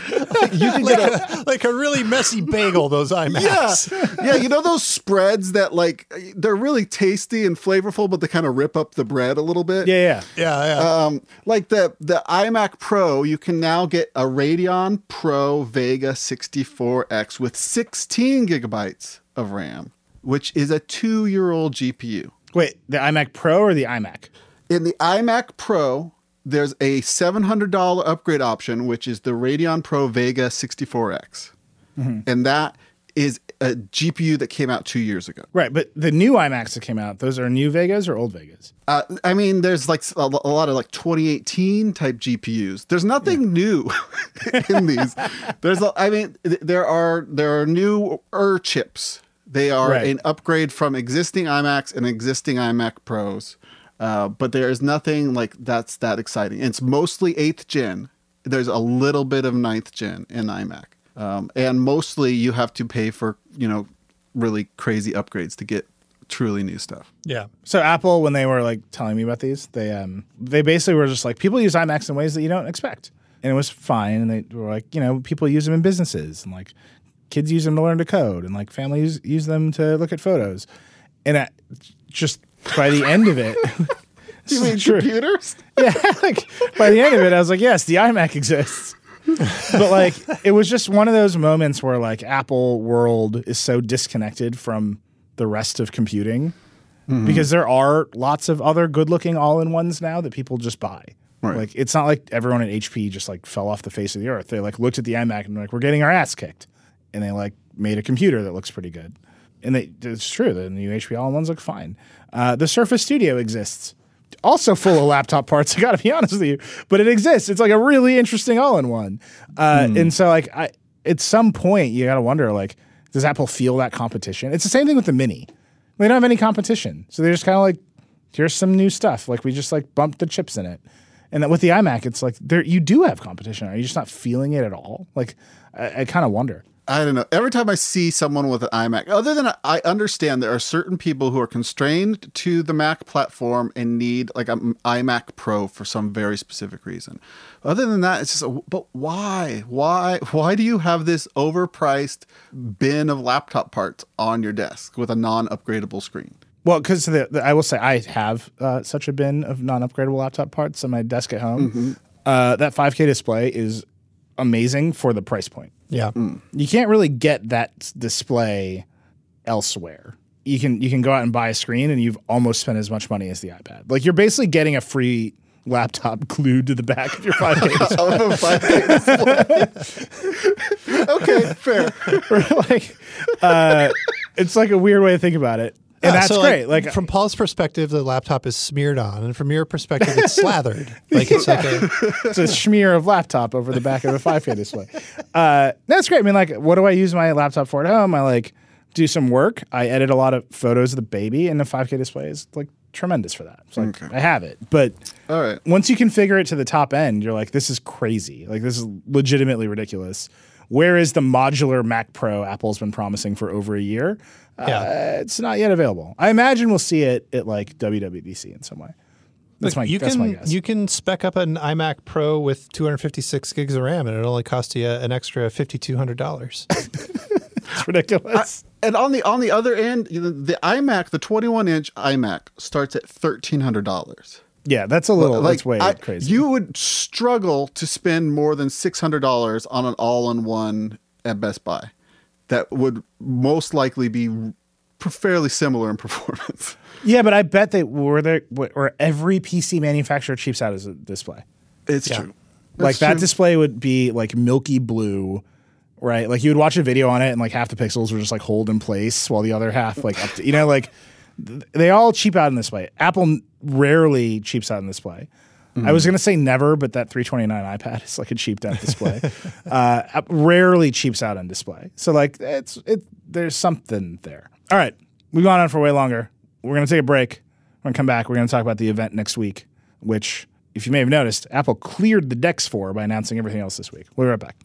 you can like, get a, like a really messy bagel. Those iMacs. Yeah, yeah. You know those spreads that like they're really tasty and flavorful, but they kind of rip up the bread a little bit. Yeah, yeah, yeah, yeah. Um, like the the iMac Pro, you can now get a Radeon Pro Vega 64X with 16 gigabytes of RAM, which is a two-year-old GPU. Wait, the iMac Pro or the iMac? In the iMac Pro, there's a $700 upgrade option, which is the Radeon Pro Vega 64X. Mm-hmm. And that is a GPU that came out two years ago. Right, but the new iMacs that came out, those are new Vegas or old Vegas? Uh, I mean, there's like a, a, lot of like 2018 type GPUs. There's nothing yeah. new in these. There's, a, I mean, there are there are newer chips. They are right. an upgrade from existing iMacs and existing iMac Pros. Uh, but there is nothing like that's that exciting. It's mostly eighth gen. There's a little bit of ninth gen in iMac, um, and mostly you have to pay for you know really crazy upgrades to get truly new stuff. Yeah. So Apple, when they were like telling me about these, they um they basically were just like people use iMacs in ways that you don't expect, and it was fine. And they were like, you know, people use them in businesses, and like kids use them to learn to code, and like families use them to look at photos, and I, just by the end of it. you mean true. computers? yeah, like by the end of it, I was like, yes, the iMac exists. but like, it was just one of those moments where like Apple world is so disconnected from the rest of computing mm-hmm. because there are lots of other good-looking all-in-ones now that people just buy. Right. Like, it's not like everyone at HP just like fell off the face of the earth. They like looked at the iMac and like, we're getting our ass kicked, and they like made a computer that looks pretty good and they, it's true. The new HP all-in-ones look fine. Uh, the Surface Studio exists, also full of laptop parts. I got to be honest with you, but it exists. It's like a really interesting all-in-one. Uh, mm. And so, like, I, at some point, you got to wonder, like, does Apple feel that competition? It's the same thing with the Mini. They don't have any competition, so they're just kind of like, here's some new stuff. Like we just like bumped the chips in it. And then with the iMac, it's like there you do have competition. Are you just not feeling it at all? Like I, I kind of wonder. I don't know. Every time I see someone with an iMac, other than I understand there are certain people who are constrained to the Mac platform and need like an iMac Pro for some very specific reason. Other than that, it's just, a, but why? Why? Why do you have this overpriced bin of laptop parts on your desk with a non-upgradable screen? Well, because I will say I have uh, such a bin of non-upgradable laptop parts on my desk at home. Mm-hmm. Uh, that 5K display is amazing for the price point. Yeah. Mm. You can't really get that display elsewhere. You can you can go out and buy a screen and you've almost spent as much money as the iPad. Like you're basically getting a free laptop glued to the back of your 5K display. okay, fair. like uh, it's like a weird way to think about it and that's so great. Like, like, from Paul's perspective, the laptop is smeared on, and from your perspective, it's slathered. Like it's like a it's a smear of laptop over the back of a 5K display. Uh, that's great. I mean, like, what do I use my laptop for at home? I like do some work. I edit a lot of photos of the baby, and the 5K display is like tremendous for that. It's like okay. I have it, but all right. Once you configure it to the top end, you're like, this is crazy. Like this is legitimately ridiculous. Where is the modular Mac Pro Apple's been promising for over a year? Yeah. Uh, it's not yet available. I imagine we'll see it at like WWDC in some way. That's Look, my, you that's can, my guess. You can spec up an iMac Pro with 256 gigs of RAM, and it only costs you an extra $5,200. it's ridiculous. I, and on the on the other end, you the iMac, the 21 inch iMac, starts at $1,300. Yeah, that's a little like, that's way I, crazy. You would struggle to spend more than six hundred dollars on an all-in-one at Best Buy. That would most likely be fairly similar in performance. Yeah, but I bet they were there or every PC manufacturer cheaps out as a display. It's yeah. true. That's like that display would be like milky blue, right? Like you would watch a video on it and like half the pixels were just like hold in place while the other half like up to, you know like they all cheap out in this way. Apple rarely cheaps out in display. Mm-hmm. I was going to say never, but that 329 iPad is like a cheaped out display. uh, rarely cheaps out on display. So like it's it there's something there. All right, we've gone on for way longer. We're going to take a break. We're going to come back. We're going to talk about the event next week, which, if you may have noticed, Apple cleared the decks for by announcing everything else this week. We'll be right back.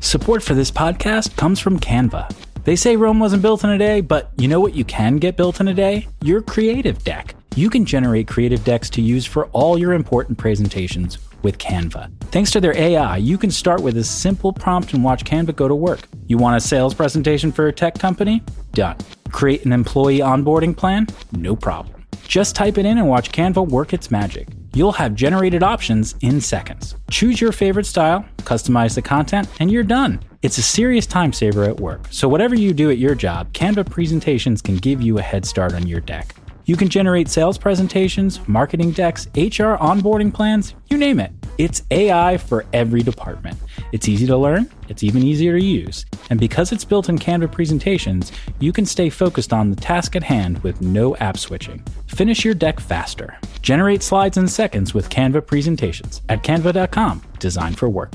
Support for this podcast comes from Canva. They say Rome wasn't built in a day, but you know what you can get built in a day? Your creative deck. You can generate creative decks to use for all your important presentations with Canva. Thanks to their AI, you can start with a simple prompt and watch Canva go to work. You want a sales presentation for a tech company? Done. Create an employee onboarding plan? No problem. Just type it in and watch Canva work its magic. You'll have generated options in seconds. Choose your favorite style, customize the content, and you're done. It's a serious time saver at work, so whatever you do at your job, Canva presentations can give you a head start on your deck. You can generate sales presentations, marketing decks, HR onboarding plans, you name it. It's AI for every department. It's easy to learn, it's even easier to use. And because it's built in Canva presentations, you can stay focused on the task at hand with no app switching. Finish your deck faster. Generate slides in seconds with Canva presentations at canva.com, designed for work.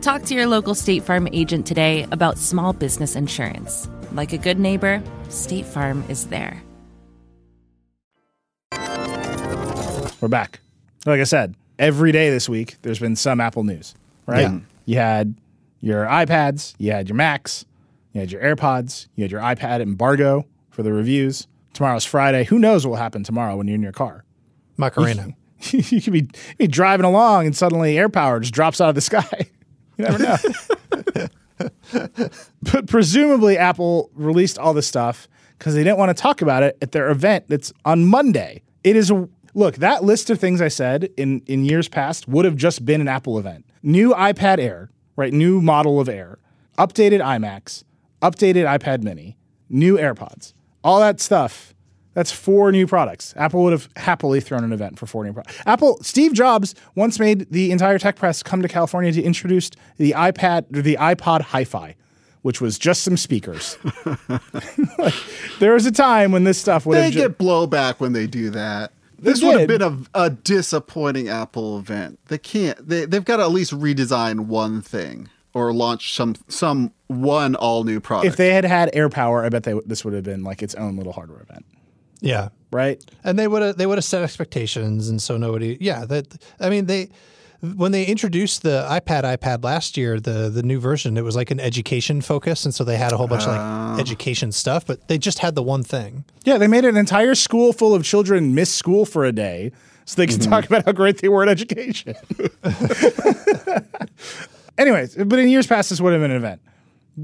Talk to your local State Farm agent today about small business insurance. Like a good neighbor, State Farm is there. We're back. Like I said, every day this week there's been some Apple news, right? Yeah. You had your iPads, you had your Macs, you had your AirPods, you had your iPad embargo for the reviews. Tomorrow's Friday. Who knows what will happen tomorrow when you're in your car? Macarena. you could be, be driving along and suddenly AirPower just drops out of the sky. You never know. but presumably, Apple released all this stuff because they didn't want to talk about it at their event that's on Monday. It is a look, that list of things I said in, in years past would have just been an Apple event. New iPad Air, right? New model of Air, updated iMacs, updated iPad mini, new AirPods, all that stuff. That's four new products. Apple would have happily thrown an event for four new products. Apple, Steve Jobs once made the entire tech press come to California to introduce the iPad, or the iPod Hi-Fi, which was just some speakers. like, there was a time when this stuff would They have ju- get blowback when they do that. This would have been a, a disappointing Apple event. They can't. They they've got to at least redesign one thing or launch some some one all new product. if they had had AirPower, I bet they, this would have been like its own little hardware event, Yeah. right? And they would have they would have set expectations, and so nobody. Yeah, that I mean they when they introduced the iPad iPad last year, the the new version, it was like an education focus, and so they had a whole bunch of like oh. education stuff, but they just had the one thing. Yeah, they made an entire school full of children miss school for a day so they could mm-hmm. talk about how great they were at education. Anyways, but in years past, this would have been an event.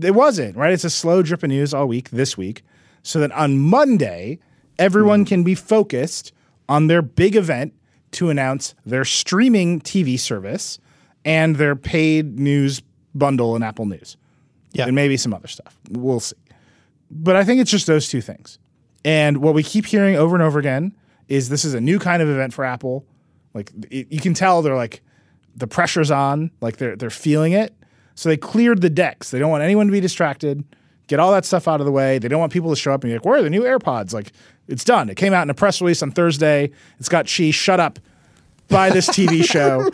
It wasn't, right? It's a slow drip of news all week this week, so that on Monday, everyone mm-hmm. can be focused on their big event to announce their streaming TV service and their paid news bundle in Apple News Yeah. and maybe some other stuff. We'll see. But I think it's just those two things. And what we keep hearing over and over again is this is a new kind of event for Apple. Like it, you can tell they're like the pressure's on, like they're they're feeling it. So they cleared the decks. They don't want anyone to be distracted. Get all that stuff out of the way. They don't want people to show up and be like, "Where are the new AirPods?" Like it's done. It came out in a press release on Thursday. It's got she shut up. Buy this TV show.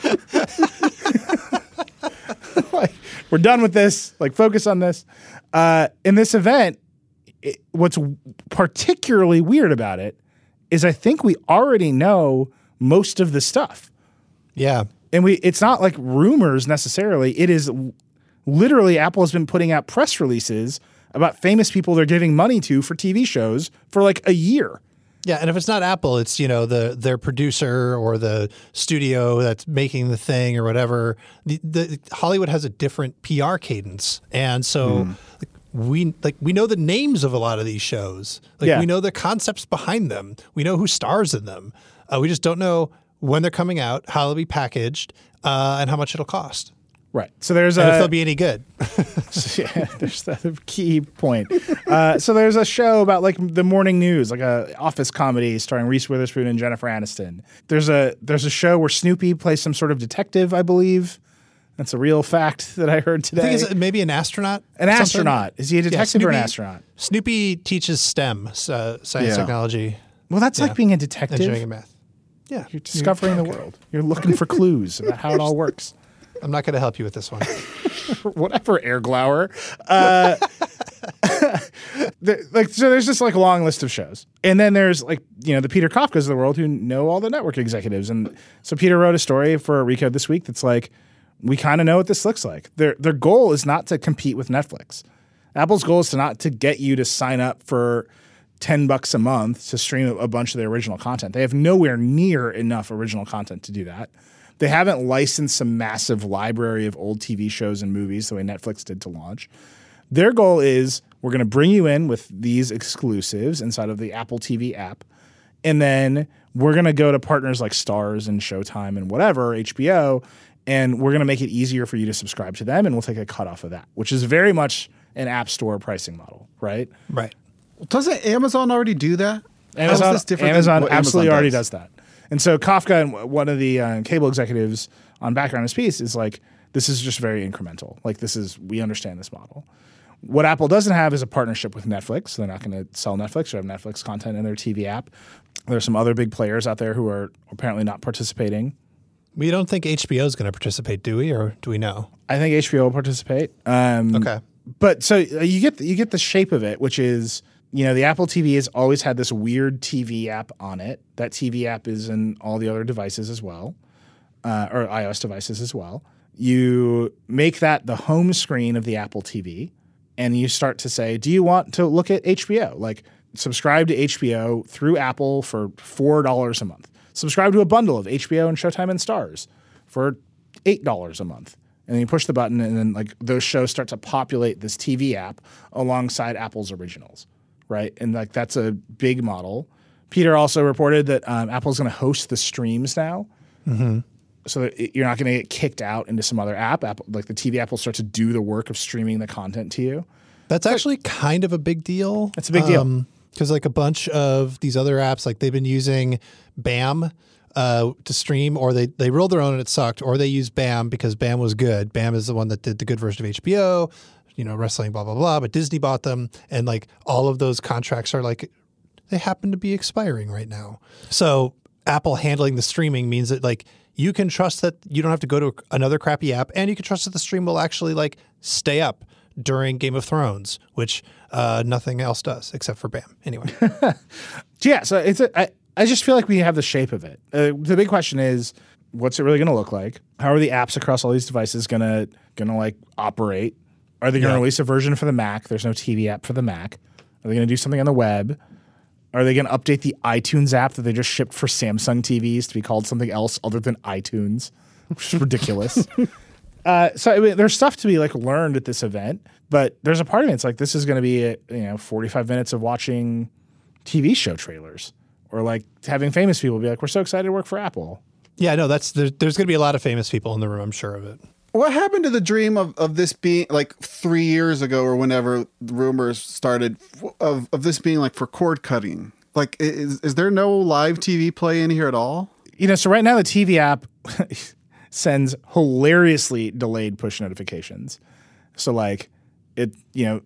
like, we're done with this. Like, focus on this. Uh, in this event, it, what's particularly weird about it is I think we already know most of the stuff, Yeah. and we it's not like rumors necessarily. It is literally Apple has been putting out press releases about famous people they're giving money to for TV shows for like a year. Yeah, and if it's not Apple, it's you know the their producer or the studio that's making the thing or whatever. The, the Hollywood has a different PR cadence, and so like, we like we know the names of a lot of these shows. Like Yeah. we know the concepts behind them. We know who stars in them. Uh, we just don't know when they're coming out, how they'll be packaged, uh, and how much it'll cost, Right. So there's and if a they'll be any good. yeah, there's the key point. Uh, so there's a show about like the morning news, like a office comedy starring Reese Witherspoon and Jennifer Aniston. There's a there's a show where Snoopy plays some sort of detective, I believe. That's a real fact that I heard today. I think it's maybe an astronaut. an astronaut. Is he a Yeah, detective or an astronaut? Snoopy teaches STEM, uh, science, Yeah. technology, Well, that's Yeah. like being a detective. Engineering detective. and math. Yeah, You're discovering the world. You're looking for clues about how it all works. I'm not going to help you with this one. Whatever, air glower. Uh, like so, there's just like a long list of shows, and then there's like you know the Peter Kafkas of the world who know all the network executives, and so Peter wrote a story for Recode this week that's like we kind of know what this looks like. Their their goal is not to compete with Netflix. Apple's goal is to not to get you to sign up for 10 bucks a month to stream a bunch of their original content. They have nowhere near enough original content to do that. They haven't licensed a massive library of old TV shows and movies the way Netflix did to launch. Their goal is we're going to bring you in with these exclusives inside of the Apple TV app. And then we're going to go to partners like Starz and Showtime and whatever, HBO, and we're going to make it easier for you to subscribe to them. And we'll take a cut off of that, which is very much an app store pricing model, right? right. Doesn't Amazon already do that? How is Amazon, this different than Amazon what absolutely Amazon already does? does that. And so Kafka and one of the uh, cable executives on background his piece is like, this is just very incremental. Like this is we understand this model. What Apple doesn't have is a partnership with Netflix. They're not going to sell Netflix or have Netflix content in their TV app. There's some other big players out there who are apparently not participating. We don't think HBO is going to participate, do we, or do we know? I think HBO will participate. Um, Okay. but so uh, you get the, you get the shape of it, which is you know the Apple TV has always had this weird TV app on it. That TV app is in all the other devices as well, uh, or iOS devices as well. You make that the home screen of the Apple TV, and you start to say, "Do you want to look at HBO? Like subscribe to HBO through Apple for four dollars a month. Subscribe to a bundle of HBO and Showtime and Starz for eight dollars a month." And then you push the button, and then like those shows start to populate this TV app alongside Apple's originals, right? And like that's a big model. Peter also reported that um, Apple's going to host the streams now, so that it- you're not going to get kicked out into some other app. Apple, like the TV app will start to do the work of streaming the content to you. That's actually kind of a big deal. It's a big deal. because like a bunch of these other apps, like they've been using BAM uh, to stream, or they they rolled their own and it sucked, or they used BAM because BAM was good. BAM is the one that did the good version of HBO, you know, wrestling, blah blah blah. But Disney bought them, and like all of those contracts are like they happen to be expiring right now. So Apple handling the streaming means that like you can trust that you don't have to go to another crappy app, and you can trust that the stream will actually like stay up during Game of Thrones, which uh, nothing else does except for BAM. Anyway, Yeah, so it's a, I, I just feel like we have the shape of it. Uh, the big question is, what's it really going to look like? How are the apps across all these devices going to going to like operate? Are they going to Yeah. release a version for the Mac? There's no TV app for the Mac. Are they going to do something on the web? Are they going to update the iTunes app that they just shipped for Samsung TVs to be called something else other than iTunes, which is ridiculous. uh, so I mean, there's stuff to be like learned at this event, but there's a part of it. It's like this is going to be a, you know 45 minutes of watching TV show trailers or like having famous people be like, "We're so excited to work for Apple." yeah, no, that's there, there's going to be a lot of famous people in the room. I'm sure of it. What happened to the dream of, of this being like three years ago or whenever rumors started of, of this being like for cord cutting? Like, is, is there no live TV play in here at all? You know, so right now the TV app sends hilariously delayed push notifications. So like it, you know,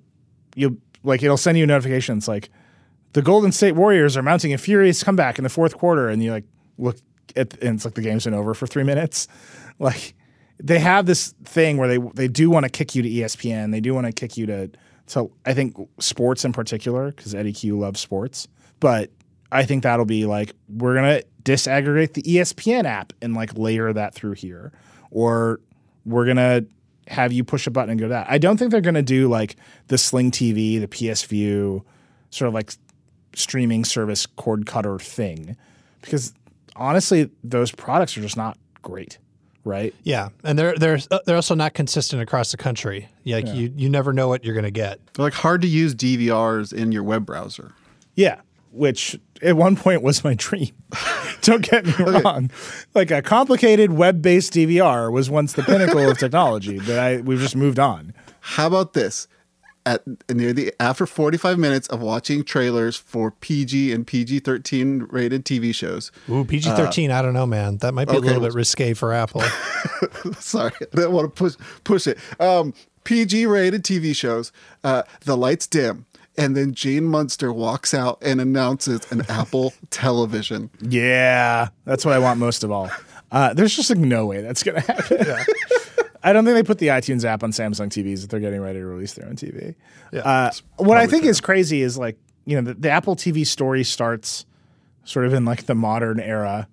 you like it'll send you notifications like the Golden State Warriors are mounting a furious comeback in the fourth quarter, and you like look at and it's like the game's been over for three minutes. Like they have this thing where they they do want to kick you to ESPN. They do want to kick you to to I think sports in particular because Eddy Cue loves sports, but I think that'll be like we're gonna disaggregate the ESPN app and like layer that through here, or we're gonna have you push a button and go to that. I don't think they're gonna do like the Sling TV, the PS Vue, sort of like streaming service cord cutter thing, because honestly, those products are just not great, right? Yeah, and they're they're uh, they're also not consistent across the country. Like you you never know what you're going to get. They're like hard to use DVRs in your web browser. Yeah, which at one point was my dream. Don't get me wrong. Like a complicated web-based DVR was once the pinnacle of technology, but I we've just moved on. How about this? At near the after 45 minutes of watching trailers for PG and PG-13 rated TV shows. Ooh, PG thirteen. I don't know, man. That might be Uh, okay. a little bit risque for Apple. Sorry, I didn't want to push push it. Um, PG rated TV shows. Uh, the lights dim, and then Gene Munster walks out and announces an Apple television. Yeah, that's what I want most of all. Uh, there's just like no way that's gonna happen. I don't think they put the iTunes app on Samsung TVs if they're getting ready to release their own TV. Yeah, Uh, what I think is crazy is like you know the, the Apple TV story starts sort of in like the modern era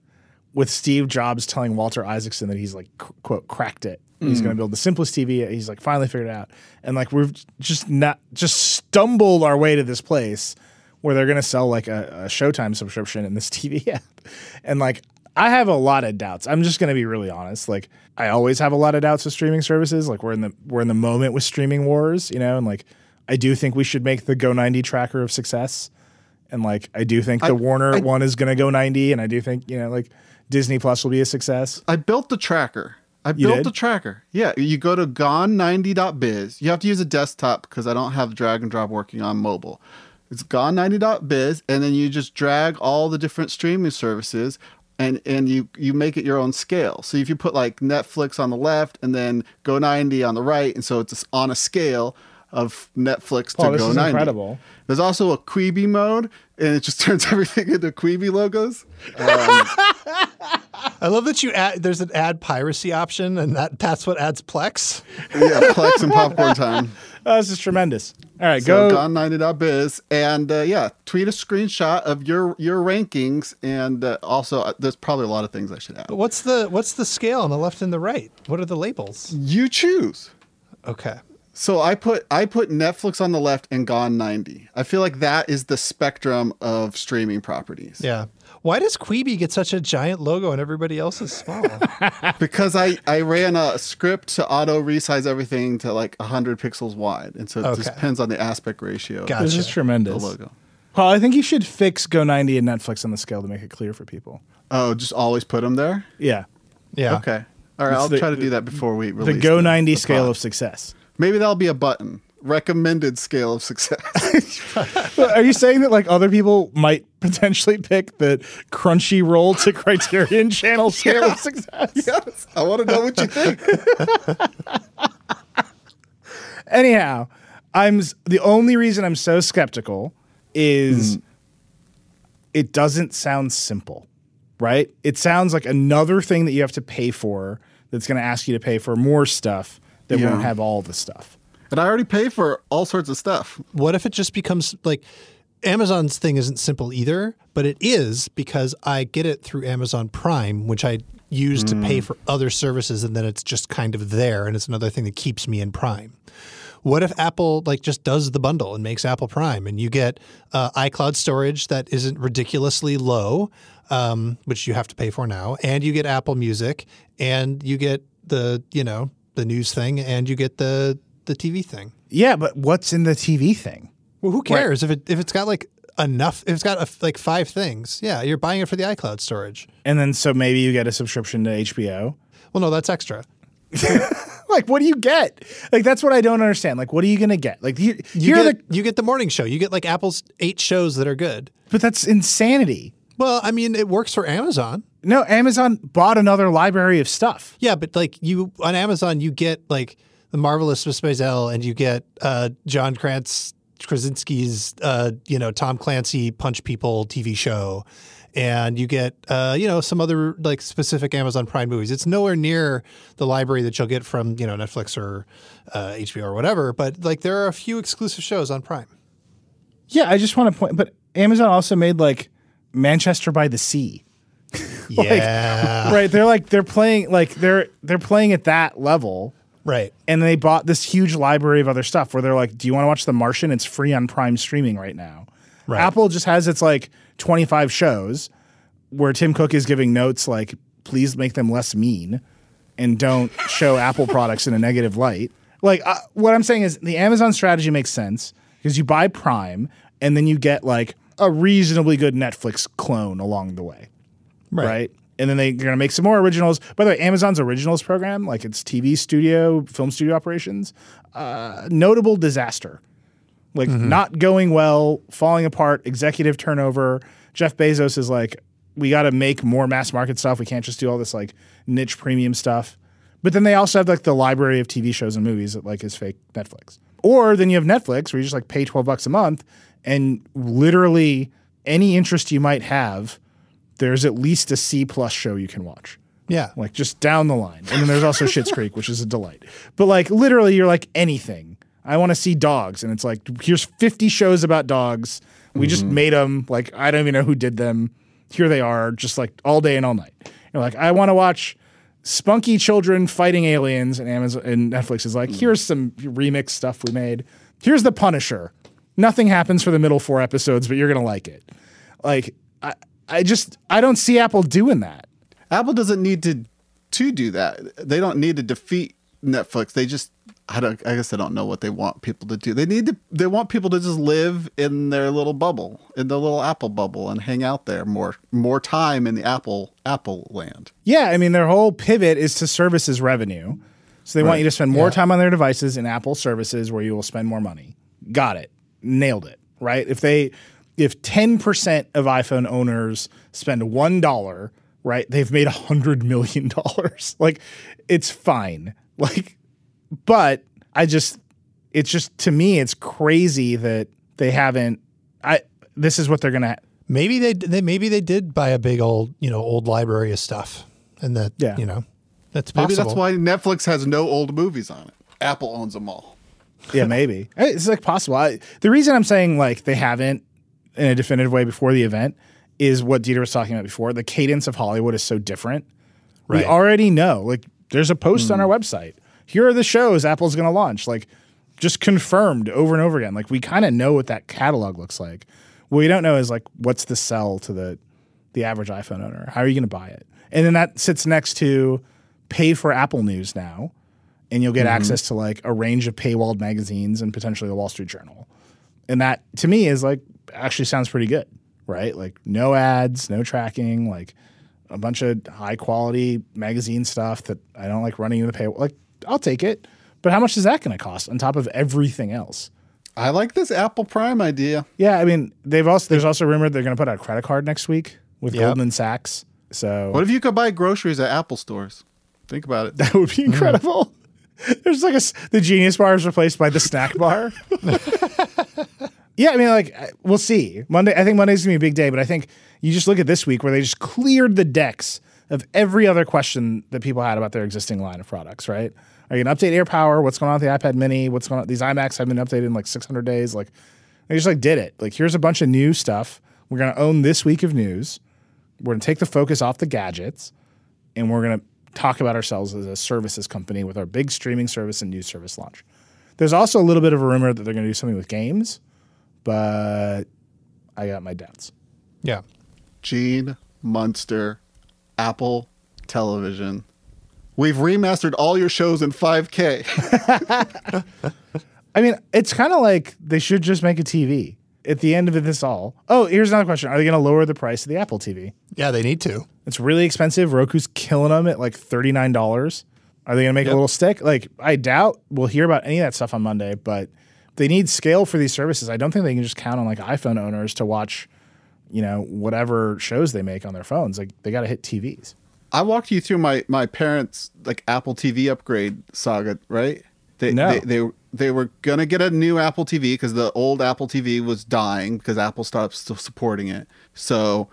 with Steve Jobs telling Walter Isaacson that he's like qu- quote cracked it. He's going to build the simplest TV. He's like finally figured it out, and like we've just not just stumbled our way to this place where they're going to sell like a, a Showtime subscription in this TV app, and like I have a lot of doubts. I'm just going to be really honest. Like I always have a lot of doubts with streaming services. Like we're in the we're in the moment with streaming wars, you know, and like I do think we should make the Go90 tracker of success. And like I do think the Warner I- one is going to go 90 and I do think, you know, like Disney Plus will be a success. I built the tracker. I You built did? the tracker. Yeah, you go to gone90.biz. You have to use a desktop because I don't have drag and drop working on mobile. It's gone90.biz, and then you just drag all the different streaming services, and and you you make it your own scale. So if you put like Netflix on the left and then Go90 on the right, and so it's on a scale of Netflix to Oh, this is Go90. incredible. There's also a Quibi mode, and it just turns everything into Quibi logos. Um, I love that you add. There's an add piracy option, and that that's what adds Plex. Yeah, Plex and popcorn time. Oh, this is tremendous. All right, So go. gone90.biz and uh, yeah, tweet a screenshot of your your rankings and uh, also uh, there's probably a lot of things I should add. But what's the what's the scale on the left and the right? What are the labels? You choose. Okay. So I put I put Netflix on the left and Gone 90. I feel like that is the spectrum of streaming properties. Yeah. Why does Quibi get such a giant logo and everybody else is small? Because I I ran a script to auto resize everything to like 100 pixels wide, and so it just Okay. depends on the aspect ratio. Gotcha. This is tremendous. The logo. Paul, I think you should fix Go90 and Netflix on the scale to make it clear for people. Oh, just always put them there. Yeah. yeah. Okay. All right, It's I'll the- try to do that before we The Go 90 the scale pod. of success. Maybe that'll be a button. Recommended scale of success. Are you saying that like other people might potentially pick the Crunchyroll to Criterion Channel scale of success? yes. I want to know what you think. Anyhow, I'm the only reason I'm so skeptical is hmm. it doesn't sound simple, right? It sounds like another thing that you have to pay for that's going to ask you to pay for more stuff that Yeah. won't have all the stuff. And I already pay for all sorts of stuff. What if it just becomes like Amazon's thing isn't simple either, but it is because I get it through Amazon Prime, which I use to pay for other services, and then it's just kind of there, and it's another thing that keeps me in Prime. What if Apple like just does the bundle and makes Apple Prime, and you get uh, iCloud storage that isn't ridiculously low, um, which you have to pay for now, and you get Apple Music, and you get the you know the news thing, and you get the the TV thing. Yeah, but what's in the TV thing? Well, who cares if it if it's got like enough? If it's got a, like five things, yeah, you're buying it for the iCloud storage. And then so maybe you get a subscription to HBO. Well, no, that's extra. Like, what do you get? Like, that's what I don't understand. Like, what are you going to get? Like, you, You get the, you get the morning show. You get like Apple's eight shows that are good. but that's insanity. Well, I mean, it works for Amazon. No, Amazon bought another library of stuff. Yeah, but like you on Amazon, you get like the marvelous Miss Maisel, and you get uh, John Krantz Krasinski's, uh, you know, Tom Clancy Punch People TV show, and you get uh, you know some other like specific Amazon Prime movies. It's nowhere near the library that you'll get from you know Netflix or uh, HBO or whatever. But like there are a few exclusive shows on Prime. Yeah, I just want to point, but Amazon also made like Manchester by the Sea. Yeah, right? They're like they're playing like they're they're playing at that level. Right. And they bought this huge library of other stuff where they're like, "Do you want to watch The Martian? It's free on Prime streaming right now." Right. Apple just has its like 25 shows where Tim Cook is giving notes like, "Please make them less mean and don't show Apple products in a negative light." Like uh, what I'm saying is the Amazon strategy makes sense because you buy Prime and then you get like a reasonably good Netflix clone along the way right? And then they, they're going to make some more originals. By the way, Amazon's originals program, like its TV studio, film studio operations, uh, notable disaster. like not going well, falling apart, executive turnover. Jeff Bezos is like, we got to make more mass market stuff. We can't just do all this like niche premium stuff. But then they also have like the library of TV shows and movies that like is fake Netflix. Or then you have Netflix where you just like pay 12 bucks a month and literally any interest you might have, there's at least a C plus show you can watch. Yeah. Like just down the line. And then there's also Schitt's Creek, which is a delight. But like literally you're like anything. I want to see dogs and it's like here's 50 shows about dogs. We just mm-hmm. made them like I don't even know who did them. Here they are just like all day and all night. You're like I want to watch spunky children fighting aliens and Amazon and Netflix is like mm. here's some remix stuff we made. Here's the Punisher. Nothing happens for the middle four episodes, but you're going to like it. Like I I just I don't see Apple doing that. Apple doesn't need to to do that. They don't need to defeat Netflix. They just I don't I guess I don't know what they want people to do. They need to they want people to just live in their little bubble, in the little Apple bubble and hang out there more more time in the Apple Apple land. Yeah, I mean their whole pivot is to services revenue. So they want you to spend more time on their devices in Apple services where you will spend more money. Got it. Nailed it. Right? If they if 10% of iPhone owners spend $1, right? They've made 100 million dollars. Like it's fine. Like but I just it's just to me it's crazy that they haven't I this is what they're going to Maybe they, they maybe they did buy a big old you know old library of stuff, and that Yeah. you know that's Maybe that's why Netflix has no old movies on it. Apple owns them all. Yeah, maybe it's like possible. I, the reason I'm saying like they haven't in a definitive way before the event is what Dieter was talking about before. The cadence of Hollywood is so different. Right. We already know. Like, there's a post on hmm. our website. Here are the shows Apple's going to launch. Like, just confirmed over and over again. Like, we kind of know what that catalog looks like. What we don't know is like what's the sell to the the average iPhone owner. How are you going to buy it? And then that sits next to pay for Apple News now and you'll get mm-hmm. access to like a range of paywalled magazines and potentially the Wall Street Journal. And that to me is like actually sounds pretty good, right? Like no ads, no tracking, like a bunch of high quality magazine stuff that I don't like running in the paywall. Like I'll take it, but how much is that going to cost on top of everything else? I like this Apple Prime idea. Yeah, I mean they've also there's also rumored they're going to put out a credit card next week with Yep. Goldman Sachs. So What if you could buy groceries at Apple stores? Think about it. That would be incredible. Mm. There's like a the Genius Bar is replaced by the Snack Bar. yeah, I mean, like we'll see. Monday, I think Monday's gonna be a big day, but I think you just look at this week where they just cleared the decks of every other question that people had about their existing line of products. Right? Are you gonna update AirPower? What's going on with the iPad Mini? What's going on? These iMacs have been updated in like 600 days. Like they just like did it. Like here's a bunch of new stuff. We're gonna own this week of news. We're gonna take the focus off the gadgets and we're to talk about ourselves as a services company with our big streaming service and news service launch. There's also a little bit of a rumor that they're going to do something with games, but I got my doubts. yeah. Gene Munster, Apple Television. We've remastered all your shows in 5K. I mean, it's kind of like they should just make a TV at the end of this all. Oh, here's another question. Are they going to lower the price of the Apple TV? Yeah, they need to. It's really expensive. Roku's killing them at like $39. Are they going to make a little stick? Like, I doubt we'll hear about any of that stuff on Monday, but they need scale for these services. I don't think they can just count on like iPhone owners to watch, you know, whatever shows they make on their phones. Like, they got to hit TVs. I walked you through my my parents' like Apple TV upgrade saga, right? They No. they, they they were gonna get a new Apple TV because the old Apple TV was dying because Apple stopped still supporting it. So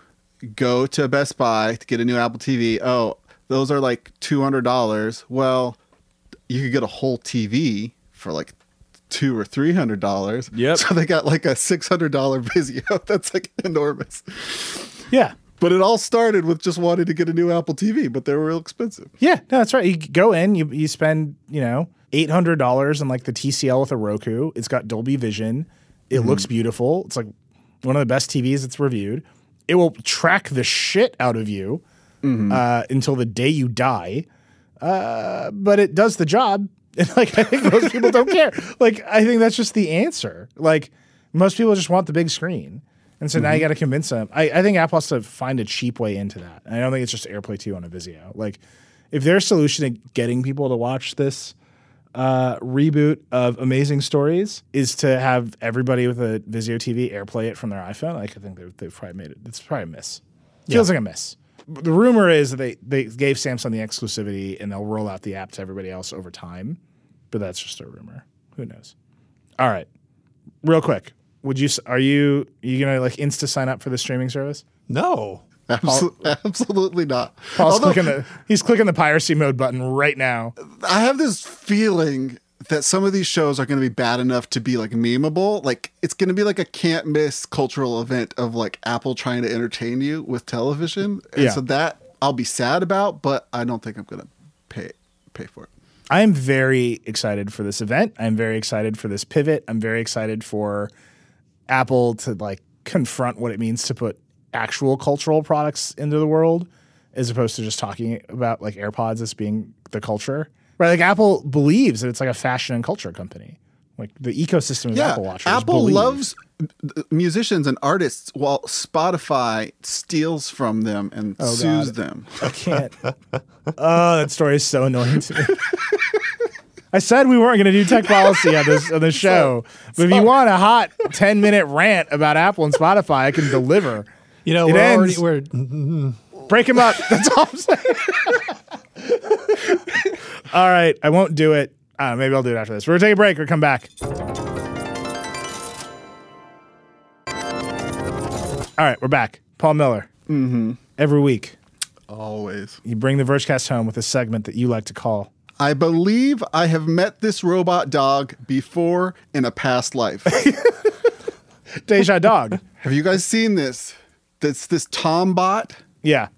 go to Best Buy to get a new Apple TV. Oh, those are like two hundred dollars. Well, you could get a whole TV for like two or three hundred dollars. Yep. So they got like a six hundred dollar Vizio. That's like enormous. Yeah. But it all started with just wanting to get a new Apple TV, but they were real expensive. Yeah. No, that's right. You go in, you, you spend, you know, $800 on like the TCL with a Roku. It's got Dolby Vision. It looks beautiful. It's like one of the best TVs that's reviewed. It will track the shit out of you uh, until the day you die. Uh, but it does the job. And like I think most people don't care. Like I think that's just the answer. Like most people just want the big screen. And so now you got to convince them. I, I think Apple has to find a cheap way into that. And I don't think it's just AirPlay 2 on a Vizio. Like if their solution to getting people to watch this uh, reboot of Amazing Stories is to have everybody with a Vizio TV AirPlay it from their iPhone. Like I think they've, they've probably made it. It's probably a miss. Feels like a miss. The rumor is that they they gave Samsung the exclusivity and they'll roll out the app to everybody else over time, but that's just a rumor. Who knows? All right, real quick. Would you are you you gonna like insta sign up for the streaming service? No. Absol- absolutely not. Paul's Although, clicking the he's clicking the piracy mode button right now. I have this feeling that some of these shows are going to be bad enough to be like memeable. Like it's going to be like a can't miss cultural event of like Apple trying to entertain you with television. And Yeah. so that I'll be sad about, but I don't think I'm going to pay pay for it. I am very excited for this event. I'm very excited for this pivot. I'm very excited for Apple to like confront what it means to put actual cultural products into the world as opposed to just talking about like AirPods as being the culture. Right? Like Apple believes that it's like a fashion and culture company. Like the ecosystem of Yeah, Apple Watchers. Apple believe- loves uh, musicians and artists while Spotify steals from them and oh, sues them. I can't. oh, that story is so annoying to me. I said we weren't going to do tech policy on this on the show, but if you want a hot ten minute rant about Apple and Spotify, I can deliver. You know, It we're already we're Break him up. That's all I'm saying. all right, I won't do it. Uh, maybe I'll do it after this. We're gonna take a break or come back. All right, we're back. Paul Miller. Mm-hmm. Every week, Always. you bring the Vergecast home with a segment that you like to call I believe I have met this robot dog before in a past life. Deja Dog. have you guys seen this? That's this Tombot. Yeah.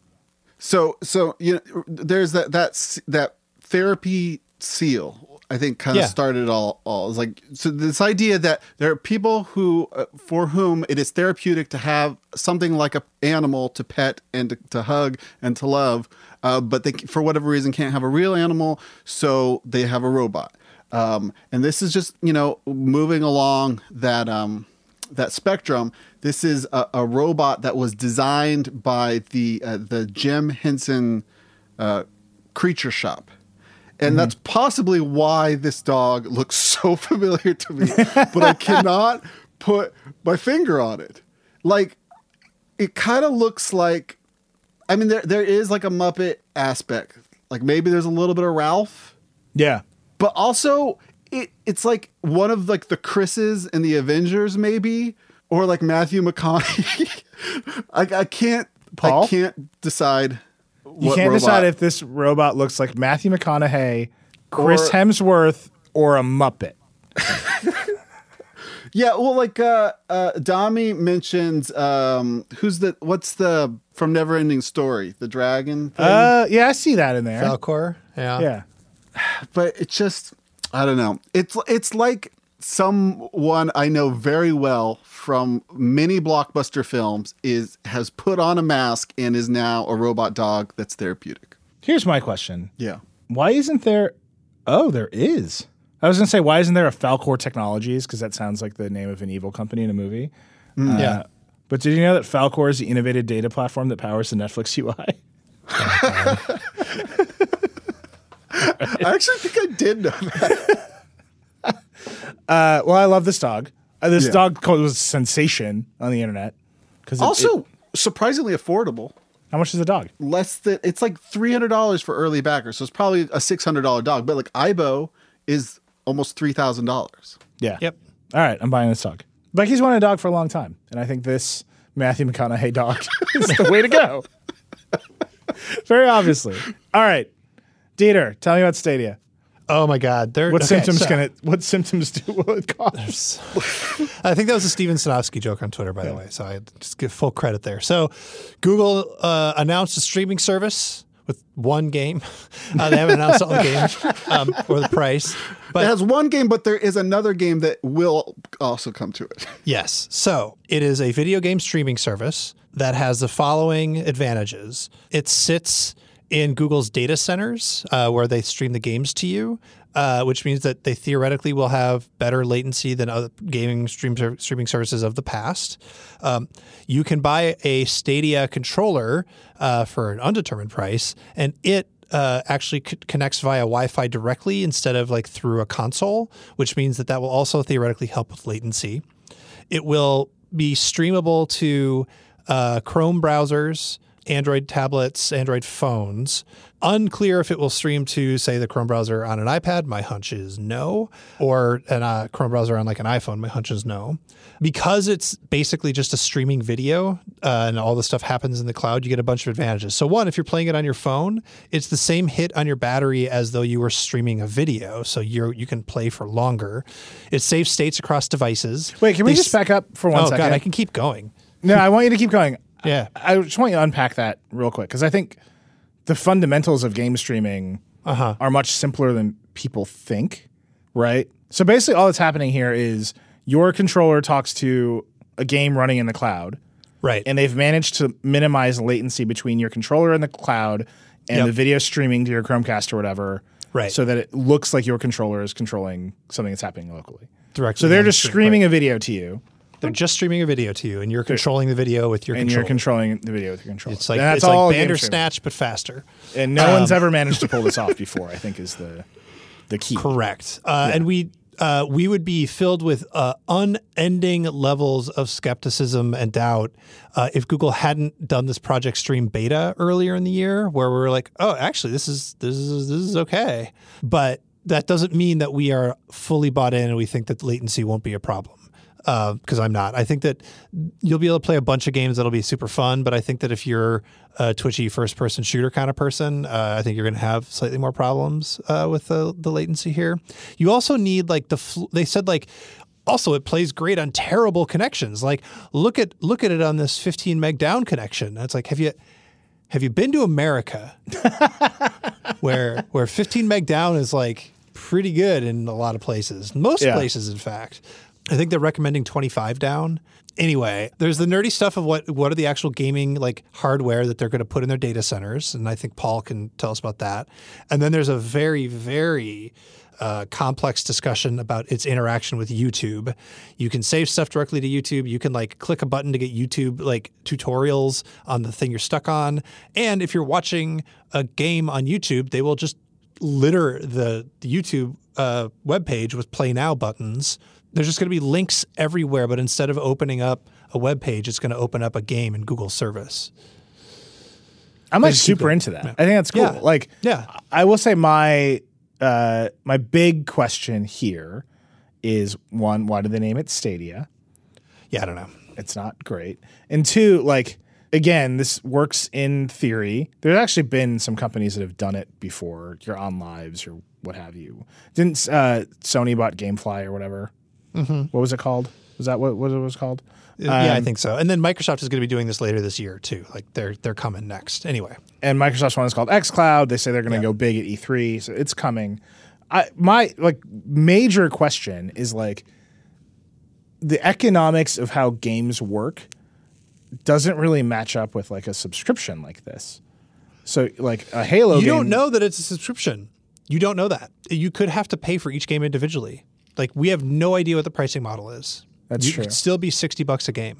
So so you know there's that that that therapy seal. I think kind of Yeah. started all all. It's like so this idea that there are people who uh, for whom it is therapeutic to have something like a animal to pet and to, to hug and to love, uh, but they for whatever reason can't have a real animal, so they have a robot. Um, and this is just you know moving along that um, that spectrum. This is a, a robot that was designed by the uh, the Jim Henson uh, Creature Shop. And that's possibly why this dog looks so familiar to me, but I cannot put my finger on it. Like, it kind of looks like, I mean, there there is like a Muppet aspect. Like maybe there's a little bit of Rolf, Yeah. but also it it's like one of like the Chris's in the Avengers, maybe, or like Matthew McConaughey. I, I can't, Paul? I can't decide. You can't robot. decide if this robot looks like Matthew McConaughey, Chris Or- Hemsworth, or a Muppet. Yeah, well, like uh, uh, Dami mentions, um, who's the what's the from Neverending Story, the dragon thing. Uh, yeah, I see that in there. Falkor. Yeah. Yeah. but it's just I don't know. It's it's like someone I know very well from many blockbuster films is has put on a mask and is now a robot dog that's therapeutic. Here's my question. Yeah. Why isn't there? Oh, there is. I was gonna say, why isn't there a Falcor Technologies? Because that sounds like the name of an evil company in a movie. Uh, Yeah. But did you know that Falcor is the innovative data platform that powers the Netflix UI? I actually think I did know that. Uh, well, I love this dog. Uh, this Yeah. dog co- was a sensation on the internet. Because Also, surprisingly affordable. how much is a dog? less than it's like three hundred dollars for early backers, so it's probably a six hundred dollar dog. But like Aibo is almost three thousand dollars. Yeah. Yep. All right, I'm buying this dog. Becky's wanted a dog for a long time, and I think this Matthew McConaughey dog is the way to go. Very obviously. All right, Dieter, tell me about Stadia. Oh my God. There. What okay, symptoms so- can it? What symptoms do will it cause? I think that was a Steven Sinofsky joke on Twitter, by the way. So I just give full credit there. So Google uh, announced a streaming service with one game. Uh, they haven't announced all the games um, or the price. But it has one game, but there is another game that will also come to it. yes. So it is a video game streaming service that has the following advantages it sits in Google's data centers uh, where they stream the games to you. Uh, which means that they theoretically will have better latency than other gaming stream ser- streaming services of the past. Um, you can buy a Stadia controller uh, for an undetermined price, and it uh, actually c- connects via Wi-Fi directly instead of like through a console, which means that that will also theoretically help with latency. It will be streamable to uh, Chrome browsers, Android tablets, Android phones. Unclear if it will stream to, say, the Chrome browser on an iPad. My hunch is no. Or a uh, Chrome browser on like an iPhone. My hunch is no. Because it's basically just a streaming video uh, and all the stuff happens in the cloud, you get a bunch of advantages. So, one, if you're playing it on your phone, it's the same hit on your battery as though you were streaming a video. So you're, you can play for longer. It saves states across devices. Wait, can we They just back up for one oh, second? God, I can keep going. no, I want you to keep going. Yeah. I just want you to unpack that real quick because I think the fundamentals of game streaming Uh-huh. are much simpler than people think, right? So basically, all that's happening here is your controller talks to a game running in the cloud, Right. and they've managed to minimize latency between your controller and the cloud and Yep. the video streaming to your Chromecast or whatever, Right. So that it looks like your controller is controlling something that's happening locally. Directly So they're just streaming right. a video to you, They're just streaming a video to you, and you're controlling the video with your and controller. you're controlling the video with your controller. it's like And that's it's like all game Bandersnatch, but faster. and no one's ever managed to pull this off before. I think is the the key. Correct. Uh, And we uh, we would be filled with uh, unending levels of skepticism and doubt uh, if Google hadn't done this Project Stream beta earlier in the year, where we were like, oh, actually, this is this is this is okay, but that doesn't mean that we are fully bought in and we think that latency won't be a problem. Because I'm not. I think that you'll be able to play a bunch of games that'll be super fun, but I think that if you're a twitchy first person shooter kind of person, uh, I think you're going to have slightly more problems uh, with the, the latency here. You also need like the fl- they said like also it plays great on terrible connections. Like look at look at it on this 15 meg down connection. It's like have you have you been to America where where 15 meg down is like pretty good in a lot of places. Most Yeah. places, in fact. I think they're recommending 25 down. Anyway, there's the nerdy stuff of what what are the actual gaming like hardware that they're going to put in their data centers, and I think Paul can tell us about that. And then there's a very very uh, complex discussion about its interaction with YouTube. You can save stuff directly to YouTube. You can like click a button to get YouTube like tutorials on the thing you're stuck on. And if you're watching a game on YouTube, they will just litter the, the YouTube uh, webpage with play now buttons. There's just going to be links everywhere, but instead of opening up a web page, it's going to open up a game in Google service. I'm like super into that. I think that's cool. Yeah. Like, Yeah. I will say my uh, my big question here is one: Why do they name it Stadia? Yeah, I don't know. It's not great. And two, like again, this works in theory. There's actually been some companies that have done it before. You're on lives or what have you. Didn't uh, Sony bought GameFly or whatever? Mm-hmm. What was it called? Was that what, what it was called? yeah, I Um, think so. And then Microsoft is going to be doing this later this year too. Like they're they're coming next. Anyway, and Microsoft's one is called xCloud. They say they're going to go big at E3, so it's coming. I my like major question is like the economics of how games work doesn't really match up with like a subscription like this. So like a Halo you game, don't know that it's a subscription. You don't know that. You could have to pay for each game individually. Like we have no idea what the pricing model is. That's you true. could still be sixty bucks a game.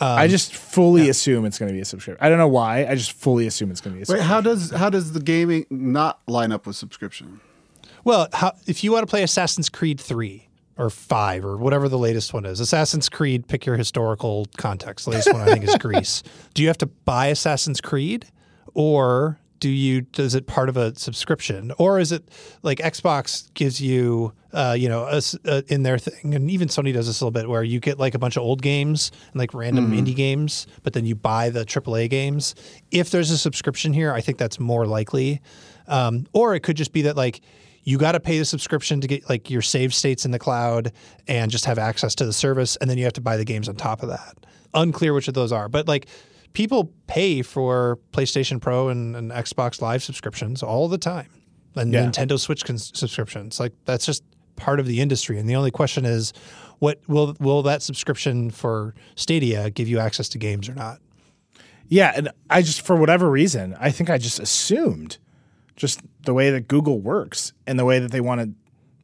I um, just fully assume it's going to be a subscription. I don't know why. I just fully assume it's going to be a Wait, subscription. how does how does the gaming not line up with subscription? Well, how, if you want to play Assassin's Creed 3 or 5 or whatever the latest one is, Assassin's Creed, pick your historical context. The latest one I think is Greece. Do you have to buy Assassin's Creed or do you does it part of a subscription? Or is it like Xbox gives you uh, you know a s uh in their thing. And even Sony does this a little bit where you get like a bunch of old games and like random indie games but then you buy the AAA games. If there's a subscription here I think that's more likely. Um, or it could just be that like you got to pay the subscription to get like your save states in the cloud and just have access to the service and then you have to buy the games on top of that. Unclear which of those are but like people pay for playstation pro and, and xbox live subscriptions all the time and Yeah. nintendo switch cons- subscriptions like that's just part of the industry and the only question is what will will that subscription for stadia give you access to games or not Yeah, and I just for whatever reason, I think I just assumed just the way that Google works and the way that they want to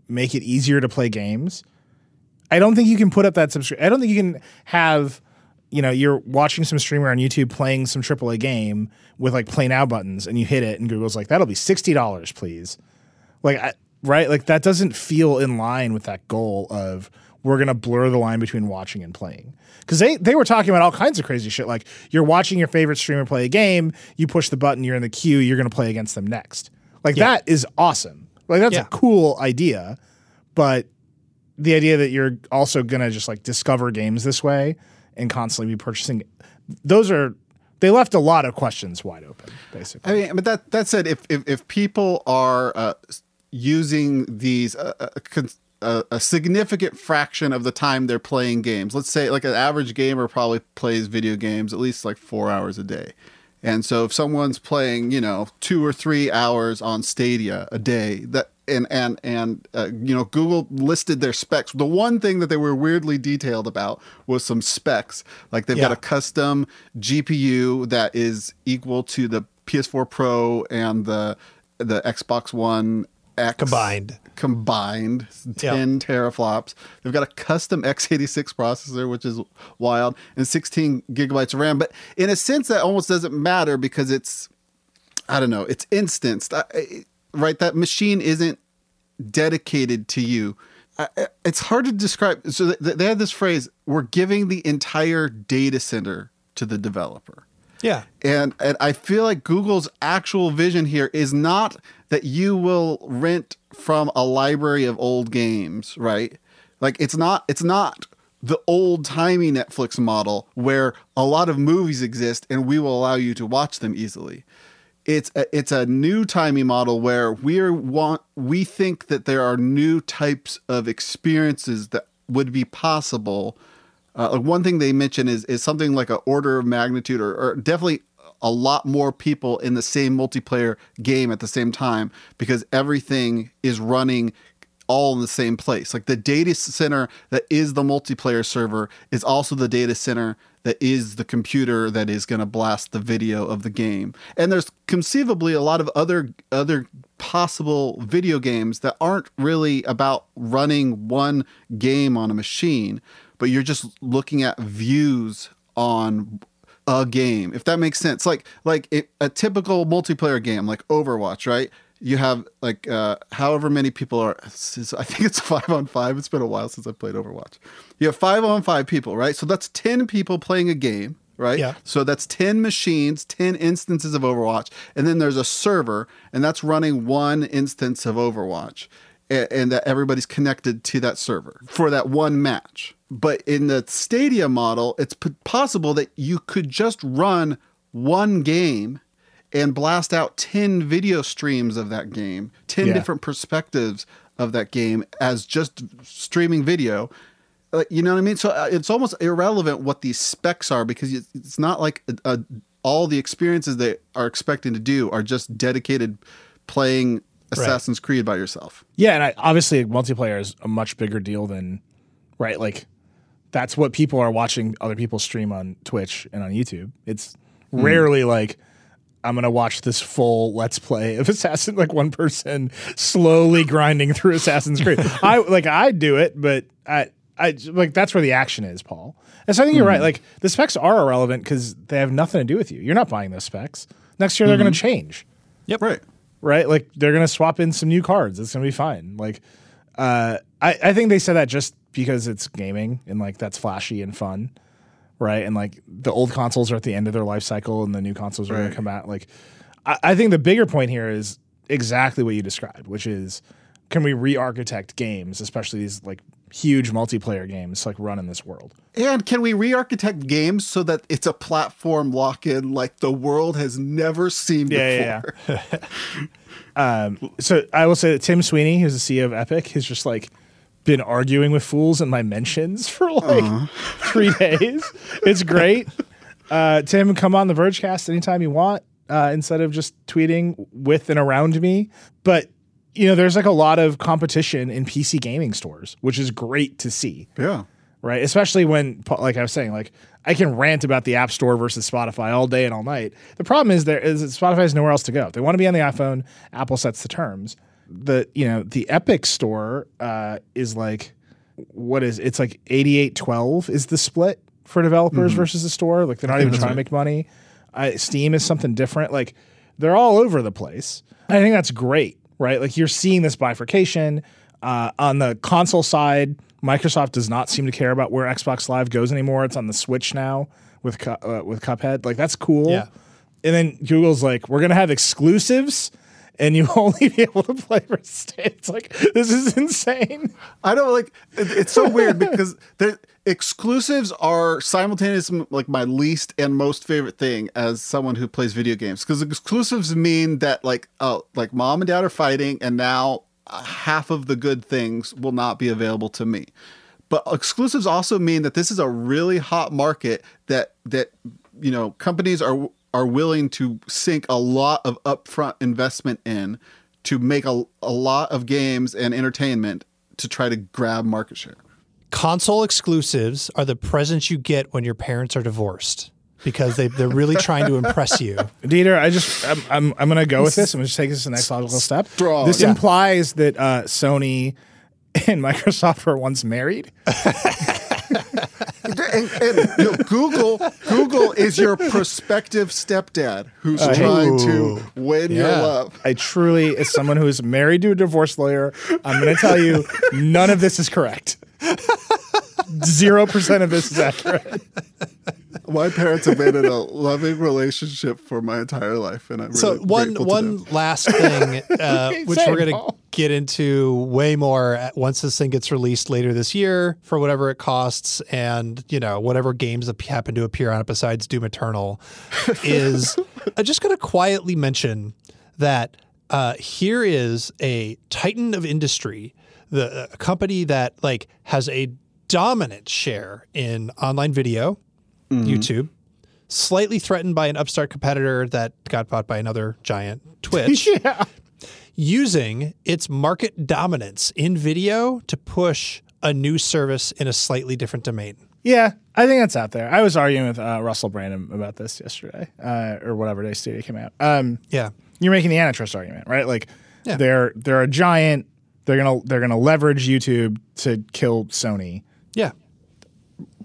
make it easier to play games. I don't think you can put up that subscription. I don't think you can have, you know, you're watching some streamer on YouTube playing some AAA game with like play now buttons and you hit it and Google's like, that'll be $60, please. Like, I, right? Like that doesn't feel in line with that goal of we're going to blur the line between watching and playing. Cause they, they were talking about all kinds of crazy shit. Like you're watching your favorite streamer play a game, you push the button, you're in the queue, you're going to play against them next. Like Yeah. that is awesome. Like that's Yeah. a cool idea, but the idea that you're also gonna just like discover games this way and constantly be purchasing those are they left a lot of questions wide open basically I mean, but that that said, if if, if people are uh, using these uh, uh, con- uh, a significant fraction of the time they're playing games, let's say like an average gamer probably plays video games at least like four hours a day. And so if someone's playing, you know, two or three hours on Stadia a day, that and and and uh, you know, Google listed their specs. The one thing that they were weirdly detailed about was some specs. Like they've got a custom GPU that is equal to the PS4 Pro and the the Xbox One X Combined. Combined, Yeah. ten teraflops. They've got a custom x86 processor, which is wild, and 16 gigabytes of RAM. But in a sense, that almost doesn't matter because it's, I don't know, it's instanced, I- I- right? That machine isn't dedicated to you. I- It's hard to describe. So th- they had this phrase: "We're giving the entire data center to the developer." Yeah. And and I feel like Google's actual vision here is not that you will rent from a library of old games, right? Like it's not it's not the old timey Netflix model where a lot of movies exist and we will allow you to watch them easily. It's a, it's a new timey model where we want we think that there are new types of experiences that would be possible uh, like one thing they mention is is something like an order of magnitude, or, or definitely a lot more people in the same multiplayer game at the same time because everything is running all in the same place. Like the data center that is the multiplayer server is also the data center that is the computer that is going to blast the video of the game. And there's conceivably a lot of other other possible video games that aren't really about running one game on a machine, but you're just looking at views on a game if that makes sense like like it, a typical multiplayer game like overwatch right you have like uh however many people are i think it's five on five it's been a while since i played overwatch you have five on five people right so that's 10 people playing a game right Yeah. so that's 10 machines 10 instances of overwatch and then there's a server and that's running one instance of overwatch a- and that everybody's connected to that server for that one match. But in the Stadia model, it's possible that you could just run one game and blast out 10 video streams of that game, 10 Yeah. different perspectives of that game as just streaming video. Like, you know what I mean? So uh, it's almost irrelevant what these specs are because it's- not like a, a, all the experiences they are expecting to do are just dedicated playing Assassin's Creed by yourself. yeah and I, obviously multiplayer is a much bigger deal than right like that's what people are watching other people stream on twitch and on youtube it's rarely like i'm gonna watch this full let's play of assassin like one person slowly grinding through assassin's creed i like i do it but i i like that's where the action is paul and so i think you're right like the specs are irrelevant because they have nothing to do with you you're not buying those specs next year they're gonna change Yep. Right. right? Like they're gonna swap in some new cards. It's gonna be fine. Like, uh, I I think they said that just because it's gaming and like that's flashy and fun, right? And like the old consoles are at the end of their life cycle and the new consoles are gonna come out. Like, I, I think the bigger point here is exactly what you described, which is can we re-architect games, especially these like huge multiplayer games, like run in this world? And can we re-architect games so that it's a platform lock-in like the world has never seen Yeah, before? yeah, Um, so I will say that Tim Sweeney, who's the CEO of Epic, is just like been arguing with fools in my mentions for like three days. It's great. Uh, Tim, come on the Vergecast anytime you want, uh, instead of just tweeting with and around me. But you know, there's like a lot of competition in PC gaming stores, which is great to see Yeah. right? Especially when, like I was saying, like I can rant about the App Store versus Spotify all day and all night. The problem is there is that Spotify has nowhere else to go. If they want to be on the iPhone, Apple sets the terms. The you know the Epic Store uh, is like what is it's like eighty eight twelve is the split for developers versus the store. Like they're not even trying to make money. I, Steam is something different. Like they're all over the place. I think that's great, right? Like you're seeing this bifurcation uh, on the console side. Microsoft does not seem to care about where Xbox Live goes anymore. It's on the Switch now with uh, with Cuphead. Like that's cool. Yeah. And then Google's like, we're gonna have exclusives, and you only be able to play for state. It's like this is insane. I don't like. It's so weird because the exclusives are simultaneously like my least and most favorite thing as someone who plays video games. Because exclusives mean that like uh, like mom and dad are fighting, and now uh, half of the good things will not be available to me. But exclusives also mean that this is a really hot market that that you know companies are are willing to sink a lot of upfront investment in to make a, a lot of games and entertainment to try to grab market share. Console exclusives are the presents you get when your parents are divorced because they, they're really trying to impress you. Dieter, I just I'm I'm, I'm gonna go with this. I'm gonna just take this to the next logical step. Strong. This Yeah. implies that uh, Sony and Microsoft were once married. and, and, you know, Google Google is your prospective stepdad who's uh, trying to win your love. I truly, as someone who is married to a divorce lawyer, I'm going to tell you none of this is correct. Zero percent of this is accurate. My parents have been in a loving relationship for my entire life, and I'm really so one grateful to one them. last thing, uh, which we're going to Paul. get into way more once this thing gets released later this year for whatever it costs, and you know whatever games that happen to appear on it besides Doom Eternal, is I'm just going to quietly mention that uh, here is a titan of industry, the a company that like has a dominant share in online video, YouTube slightly threatened by an upstart competitor that got bought by another giant, Twitch, Yeah. using its market dominance in video to push a new service in a slightly different domain. Yeah, I think that's out there. I was arguing with uh, Russell Brandom about this yesterday, uh, or whatever day Stadia came out. Um, Yeah. you're making the antitrust argument, right? Like Yeah. they're they're a giant. They're gonna they're gonna leverage YouTube to kill Sony. Yeah.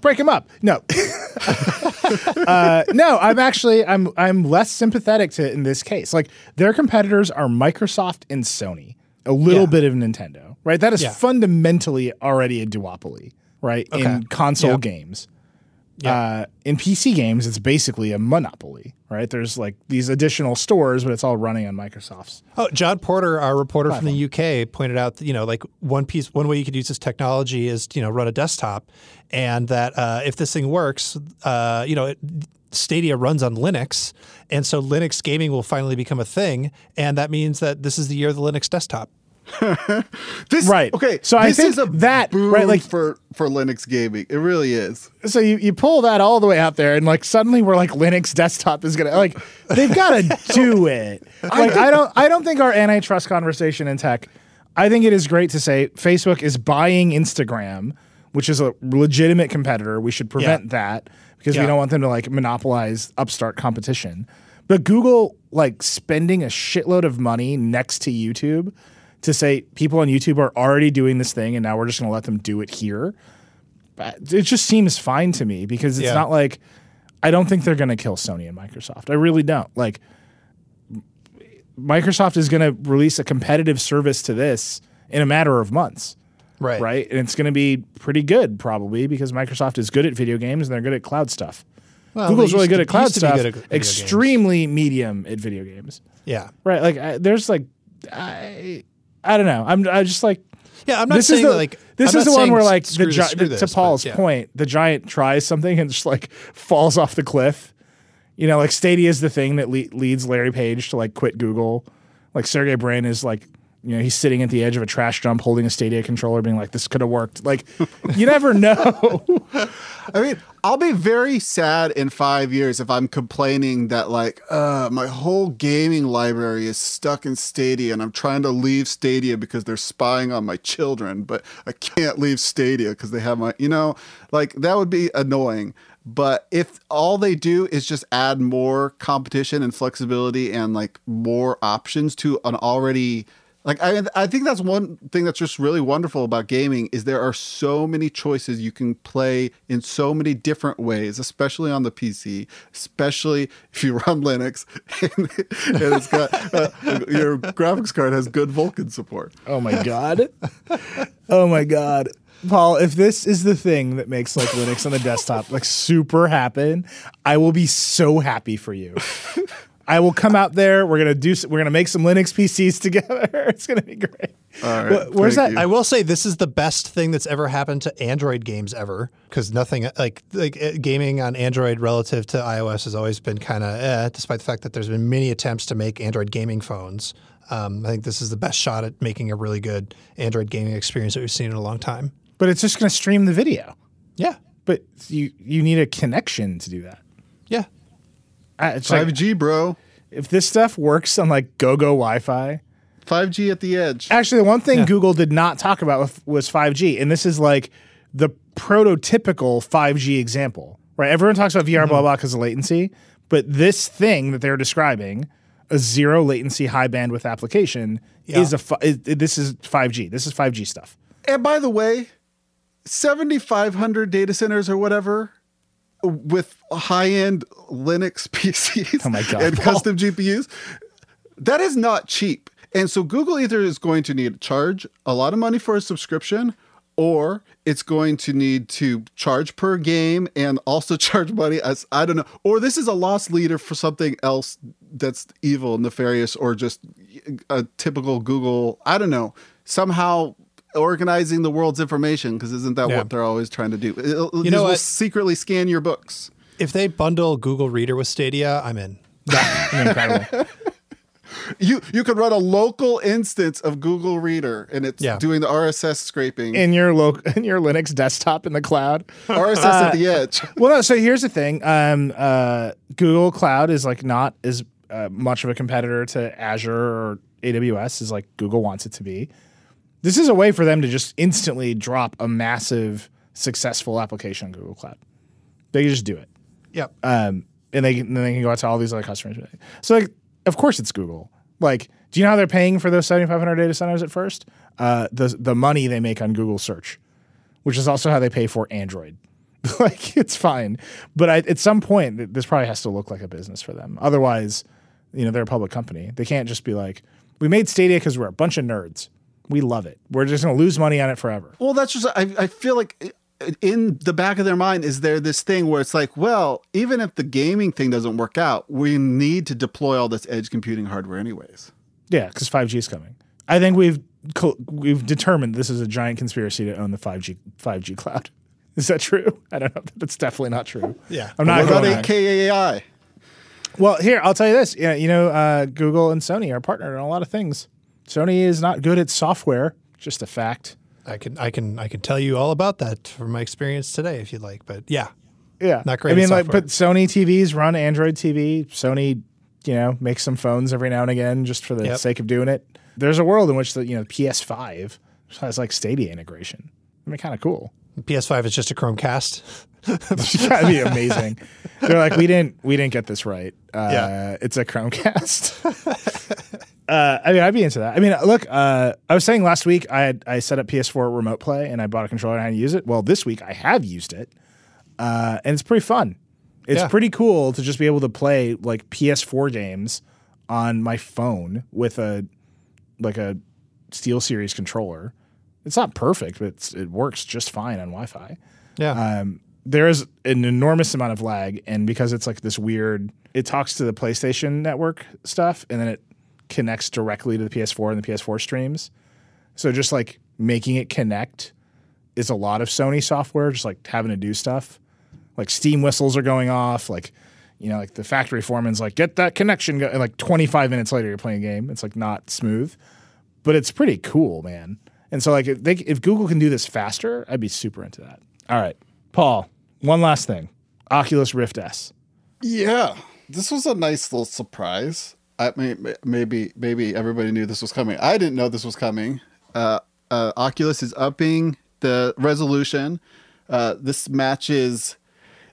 break him up. No, uh, no. I'm actually I'm I'm less sympathetic to it in this case. Like their competitors are Microsoft and Sony, a little Yeah. bit of Nintendo, right? That is Yeah. fundamentally already a duopoly, right? In console Yeah. games. Yeah. Uh, in PC games, it's basically a monopoly, right? There's like these additional stores, but it's all running on Microsoft's. Oh, Jon Porter, our reporter from the UK, pointed out that you know, like one piece, one way you could use this technology is you know run a desktop, and that uh, if this thing works, uh, you know, it, Stadia runs on Linux, and so Linux gaming will finally become a thing, and that means that this is the year of the Linux desktop. This, Right. Okay. So I this think is a that- right, like- for for Linux gaming, it really is. so you, you pull that all the way out there and like suddenly we're like Linux desktop is gonna like they've gotta do it. Like I don't I don't think our antitrust conversation in tech, I think it is great to say Facebook is buying Instagram, which is a legitimate competitor. We should prevent that because we don't want them to like monopolize upstart competition. But Google like spending a shitload of money next to YouTube to say people on YouTube are already doing this thing and now we're just going to let them do it here. It just seems fine to me because it's Yeah. not like I don't think they're going to kill Sony and Microsoft. I really don't. Like Microsoft is going to release a competitive service to this in a matter of months, Right. right? And it's going to be pretty good probably because Microsoft is good at video games and they're good at cloud stuff. Well, Google's really good to- at cloud used to be stuff, at video games. extremely medium at video games. Yeah. Right. Like I, there's like I I don't know. I'm I just like Yeah. I'm not this saying is the that, like this I'm is the one where like the screw this, to Paul's but yeah. point, the giant tries something and just like falls off the cliff. You know, like Stadia is the thing that le- leads Larry Page to like quit Google. Like Sergey Brin is like, you know, he's sitting at the edge of a trash dump holding a Stadia controller, being like, "This could have worked." Like, you never know. I mean, I'll be very sad in five years if I'm complaining that like, uh, my whole gaming library is stuck in Stadia, and I'm trying to leave Stadia because they're spying on my children, but I can't leave Stadia because they have my, you know, like that would be annoying. But if all they do is just add more competition and flexibility and like more options to an already Like I, I think that's one thing that's just really wonderful about gaming is there are so many choices you can play in so many different ways, especially on the PC, especially if you run Linux and, and it's got uh, your graphics card has good Vulkan support. Oh my god. oh my god. Paul, if this is the thing that makes like Linux on the desktop like super happen, I will be so happy for you. I will come out there. We're gonna do. We're gonna make some Linux PCs together. It's gonna be great. All right, where's that? you. I will say this is the best thing that's ever happened to Android games ever because nothing like like uh, gaming on Android relative to iOS has always been kind of eh, despite the fact that there's been many attempts to make Android gaming phones. Um, I think this is the best shot at making a really good Android gaming experience that we've seen in a long time. But it's just gonna stream the video. Yeah, But you you need a connection to do that. yeah. I- It's 5G, bro. if this stuff works on like GoGo Wi-Fi. 5G at the edge. Actually, the one thing Google did not talk about was- was 5G, and this is like the prototypical 5G example, right? Everyone talks about VR mm-hmm. blah blah because of latency, but this thing that they're describing, a zero latency high bandwidth application, is a fi- is, this is 5G. This is 5G stuff. And by the way, 7,500 data centers or whatever with high end Linux PCs Oh and custom GPUs, that is not cheap. And so Google either is going to need to charge a lot of money for a subscription or it's going to need to charge per game and also charge money as I don't know. Or this is a loss leader for something else that's evil, nefarious, or just a typical Google, I don't know, somehow organizing the world's information because isn't that Yeah. what they're always trying to do? It'll, You know will secretly scan your books. If they bundle Google Reader with Stadia, I'm in. Incredible. You you could run a local instance of Google Reader and it's Yeah. doing the RSS scraping. in your local in your Linux desktop in the cloud. RSS Uh, at the edge. well, no. So here's the thing: um, uh, Google Cloud is like not as uh, much of a competitor to Azure or AWS as like Google wants it to be. This is a way for them to just instantly drop a massive, successful application on Google Cloud. They can just do it, Yep. um, and they and then they can go out to all these other customers. So, like, of course, it's Google. Like, do you know how they're paying for those 7,500 data centers at first? Uh, the the money they make on Google search which is also how they pay for Android. like it's fine, but I, at some point this probably has to look like a business for them. Otherwise, you know, they're a public company. They can't just be like, "We made Stadia because we're a bunch of nerds. We love it. We're just going to lose money on it forever." Well, that's just I, I feel like in the back of their mind is there this thing where it's like, well, even if the gaming thing doesn't work out, we need to deploy all this edge computing hardware anyways. Yeah, because 5G is coming. I think we've we've determined this is a giant conspiracy to own the 5G 5G cloud. Is that true? I don't know. That's definitely not true. Yeah. I'm not What about going there. Gaikai? Well, here I'll tell you this. Yeah, you know, uh, Google and Sony are partnered on a lot of things. Sony is not good at software. Just a fact. I can I can I can tell you all about that from my experience today if you'd like. But yeah. Yeah, Not great I at mean, like, but Sony TVs run Android TV. Sony, you know, makes some phones every now and again just for the Yep. sake of doing it. There's a world in which the you know PS5 has like Stadia integration. I mean, kind of cool. PS5 is just a Chromecast. That'd be amazing. They're like, we didn't, we didn't get this right. Uh, Yeah. it's a Chromecast. uh, I mean, I'd be into that. I mean, look, uh, I was saying last week I had, I set up PS4 remote play and I bought a controller and I use it. Well, this week I have used it, uh, and it's pretty fun. It's Yeah. pretty cool to just be able to play like PS4 games on my phone with a like a SteelSeries controller. It's not perfect, but it's, it works just fine on Wi-Fi Yeah. um, there is an enormous amount of lag, and because it's like this weird, it talks to the PlayStation Network stuff, and then it connects directly to the PS4 and the PS4 streams. So just like making it connect is a lot of Sony software, just like having to do stuff. Like Steam whistles are going off, like you know, like the factory foreman's like, get that connection, go-" and like 25 minutes later, you're playing a game. It's like not smooth, but it's pretty cool, man. And so like if, they, if Google can do this faster, I'd be super into that. All right, Paul. One last thing: Oculus Rift S. Yeah, this was a nice little surprise. I mean, maybe maybe everybody knew this was coming. I didn't know this was coming. Uh, uh, Oculus is upping the resolution. Uh, this matches.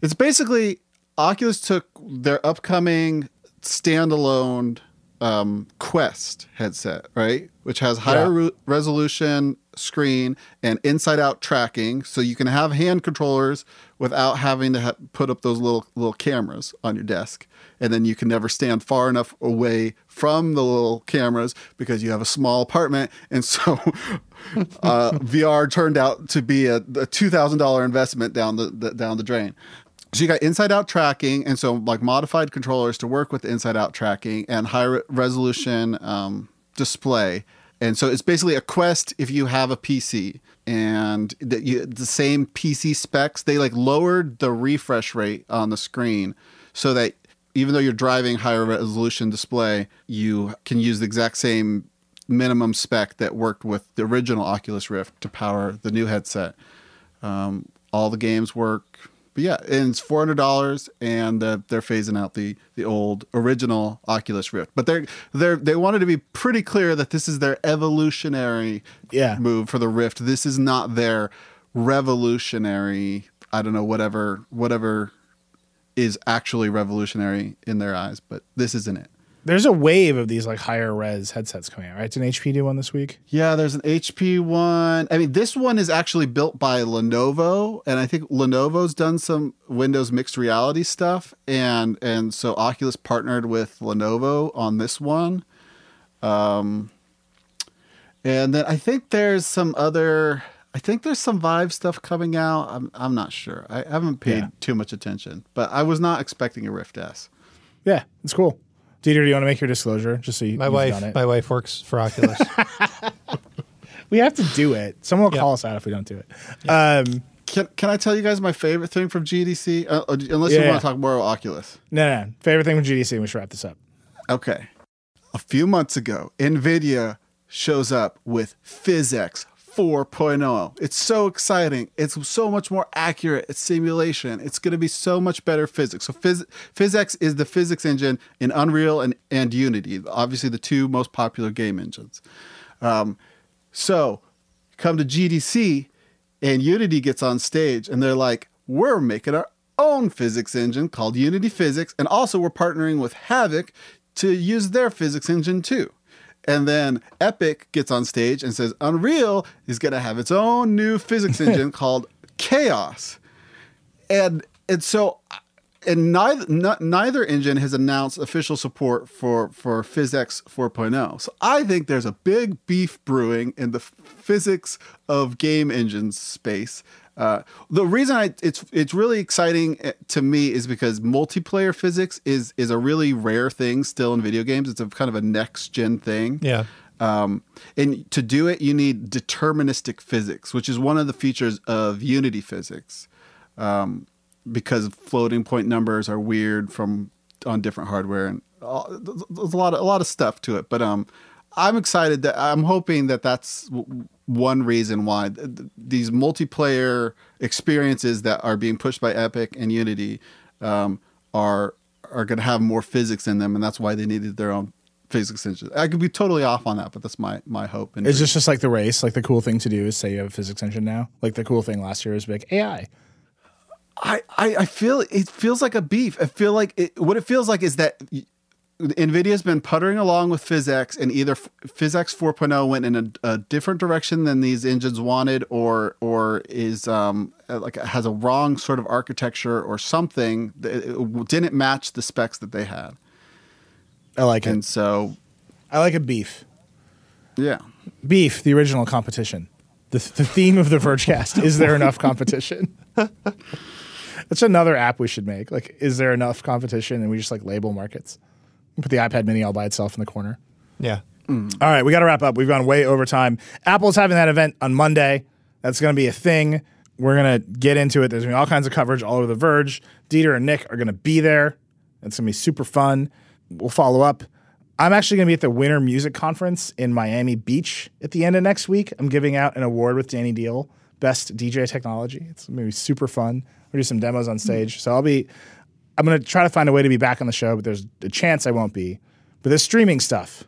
It's basically Oculus took their upcoming standalone um, Quest headset, right? Which has higher re- resolution screen and inside out tracking. So you can have hand controllers without having to ha- put up those little little cameras on your desk. And then you can never stand far enough away from the little cameras because you have a small apartment. And so uh, VR turned out to be a, a $2,000 investment down the, the down the drain. So you got inside out tracking, and so like modified controllers to work with inside out tracking and high re- resolution um, display. And so it's basically a Quest if you have a PC and the, you, the same PC specs. They like lowered the refresh rate on the screen so that even though you're driving higher resolution display, you can use the exact same minimum spec that worked with the original Oculus Rift to power the new headset. Um, all the games work but yeah, and it's four hundred dollars, and uh, they're phasing out the the old original Oculus Rift. But they're they they wanted to be pretty clear that this is their evolutionary Yeah. move for the Rift. This is not their revolutionary. I don't know whatever whatever is actually revolutionary in their eyes, but this isn't it. There's a wave of these like higher res headsets coming out, right? Did HP do one this week? Yeah, there's an HP one. I mean, this one is actually built by Lenovo, and I think Lenovo's done some Windows mixed reality stuff, and and so Oculus partnered with Lenovo on this one. Um, and then I think there's some other. I think there's some Vive stuff coming out. I'm I'm not sure. I haven't paid Yeah. too much attention, but I was not expecting a Rift S. Yeah, it's cool. Dieter, do you want to make your disclosure just so you, My you've wife, done it? my wife works for Oculus. we have to do it. Someone will Yeah. call us out if we don't do it. Um, Can Can I tell you guys my favorite thing from GDC? Uh, uh, unless Yeah. you want to talk more about Oculus. no, no, favorite thing from GDC. and We should wrap this up. Okay. A few months ago, NVIDIA shows up with PhysX 4.0. It's so exciting. It's so much more accurate. It's simulation. It's going to be so much better physics. So, Phys- PhysX is the physics engine in Unreal and, and Unity, obviously the two most popular game engines. Um, so, come to GDC, and Unity gets on stage, and they're like, "We're making our own physics engine called Unity Physics, and also we're partnering with Havok to use their physics engine too." And then Epic gets on stage and says Unreal is going to have its own new physics engine called Chaos. And and so and neither n- neither engine has announced official support for for PhysX 4.0. So I think there's a big beef brewing in the physics of game engines space. Uh, the reason I, it's it's really exciting eh, to me is because multiplayer physics is is a really rare thing still in video games. It's a kind of a next gen thing. yeah. Um, and to do it, you need deterministic physics, which is one of the features of Unity physics, um, because floating point numbers are weird from on different hardware, and all, there's a lot of a lot of stuff to it. But um, I'm excited that I'm hoping that that's w- one reason why th- th- these multiplayer experiences that are being pushed by Epic and Unity um, are are going to have more physics in them, and that's why they needed their own physics engine. I could be totally off on that, but that's my my hope. And Is this just like the race? Like the cool thing to do is say you have a physics engine now. Like the cool thing last year was big AI. I, I I feel it feels like a beef. I feel like it, what it feels like is that Nvidia's been puttering along with PhysX, and either PhysX 4.0 went in a, a different direction than these engines wanted, or or is um like has a wrong sort of architecture or something that it didn't match the specs that they had, I like and it. so I like a beef. yeah. Beef, the original competition. The, the theme of the Vergecast. is there enough competition? That's another app we should make. Like, is there enough competition? And we just like label markets. Put the iPad mini all by itself in the corner. Yeah. Mm. All right, we got to wrap up. We've gone way over time. Apple's having that event on Monday. That's going to be a thing. We're going to get into it. There's going to be all kinds of coverage all over The Verge. Dieter and Nick are going to be there. It's going to be super fun. We'll follow up. I'm actually going to be at the Winter Music Conference in Miami Beach at the end of next week. I'm giving out an award with Danny Deal, Best DJ Technology. It's going to be super fun. We'll do some demos on stage. So I'll be, I'm going to try to find a way to be back on the show, but there's a chance I won't be. But this streaming stuff,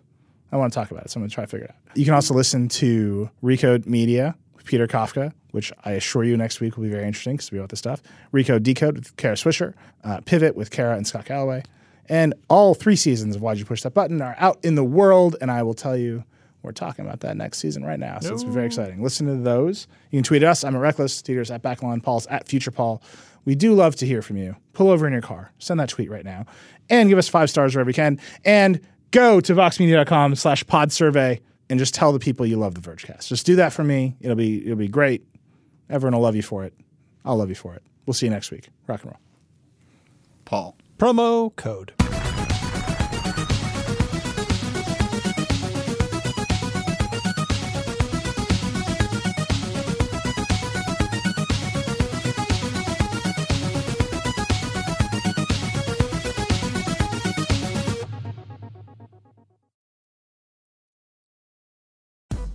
I want to talk about it, so I'm going to try to figure it out. You can also listen to Recode Media with Peter Kafka, which I assure you next week will be very interesting because we about this stuff. Recode Decode with Kara Swisher, uh, Pivot with Kara and Scott Galloway. And all three seasons of Why'd You Push That Button are out in the world, and I will tell you we're talking about that next season right now. So it's very exciting. Listen to those. You can tweet us. I'm at Reckless. Dieter's at Backlon. Paul's at Future Paul. We do love to hear from you. Pull over in your car. Send that tweet right now. And give us five stars wherever you can. And go to voxmedia.com slash pod survey and just tell the people you love the Vergecast. Just do that for me. It'll be it'll be great. Everyone will love you for it. I'll love you for it. We'll see you next week. Rock and roll. Paul. Promo code.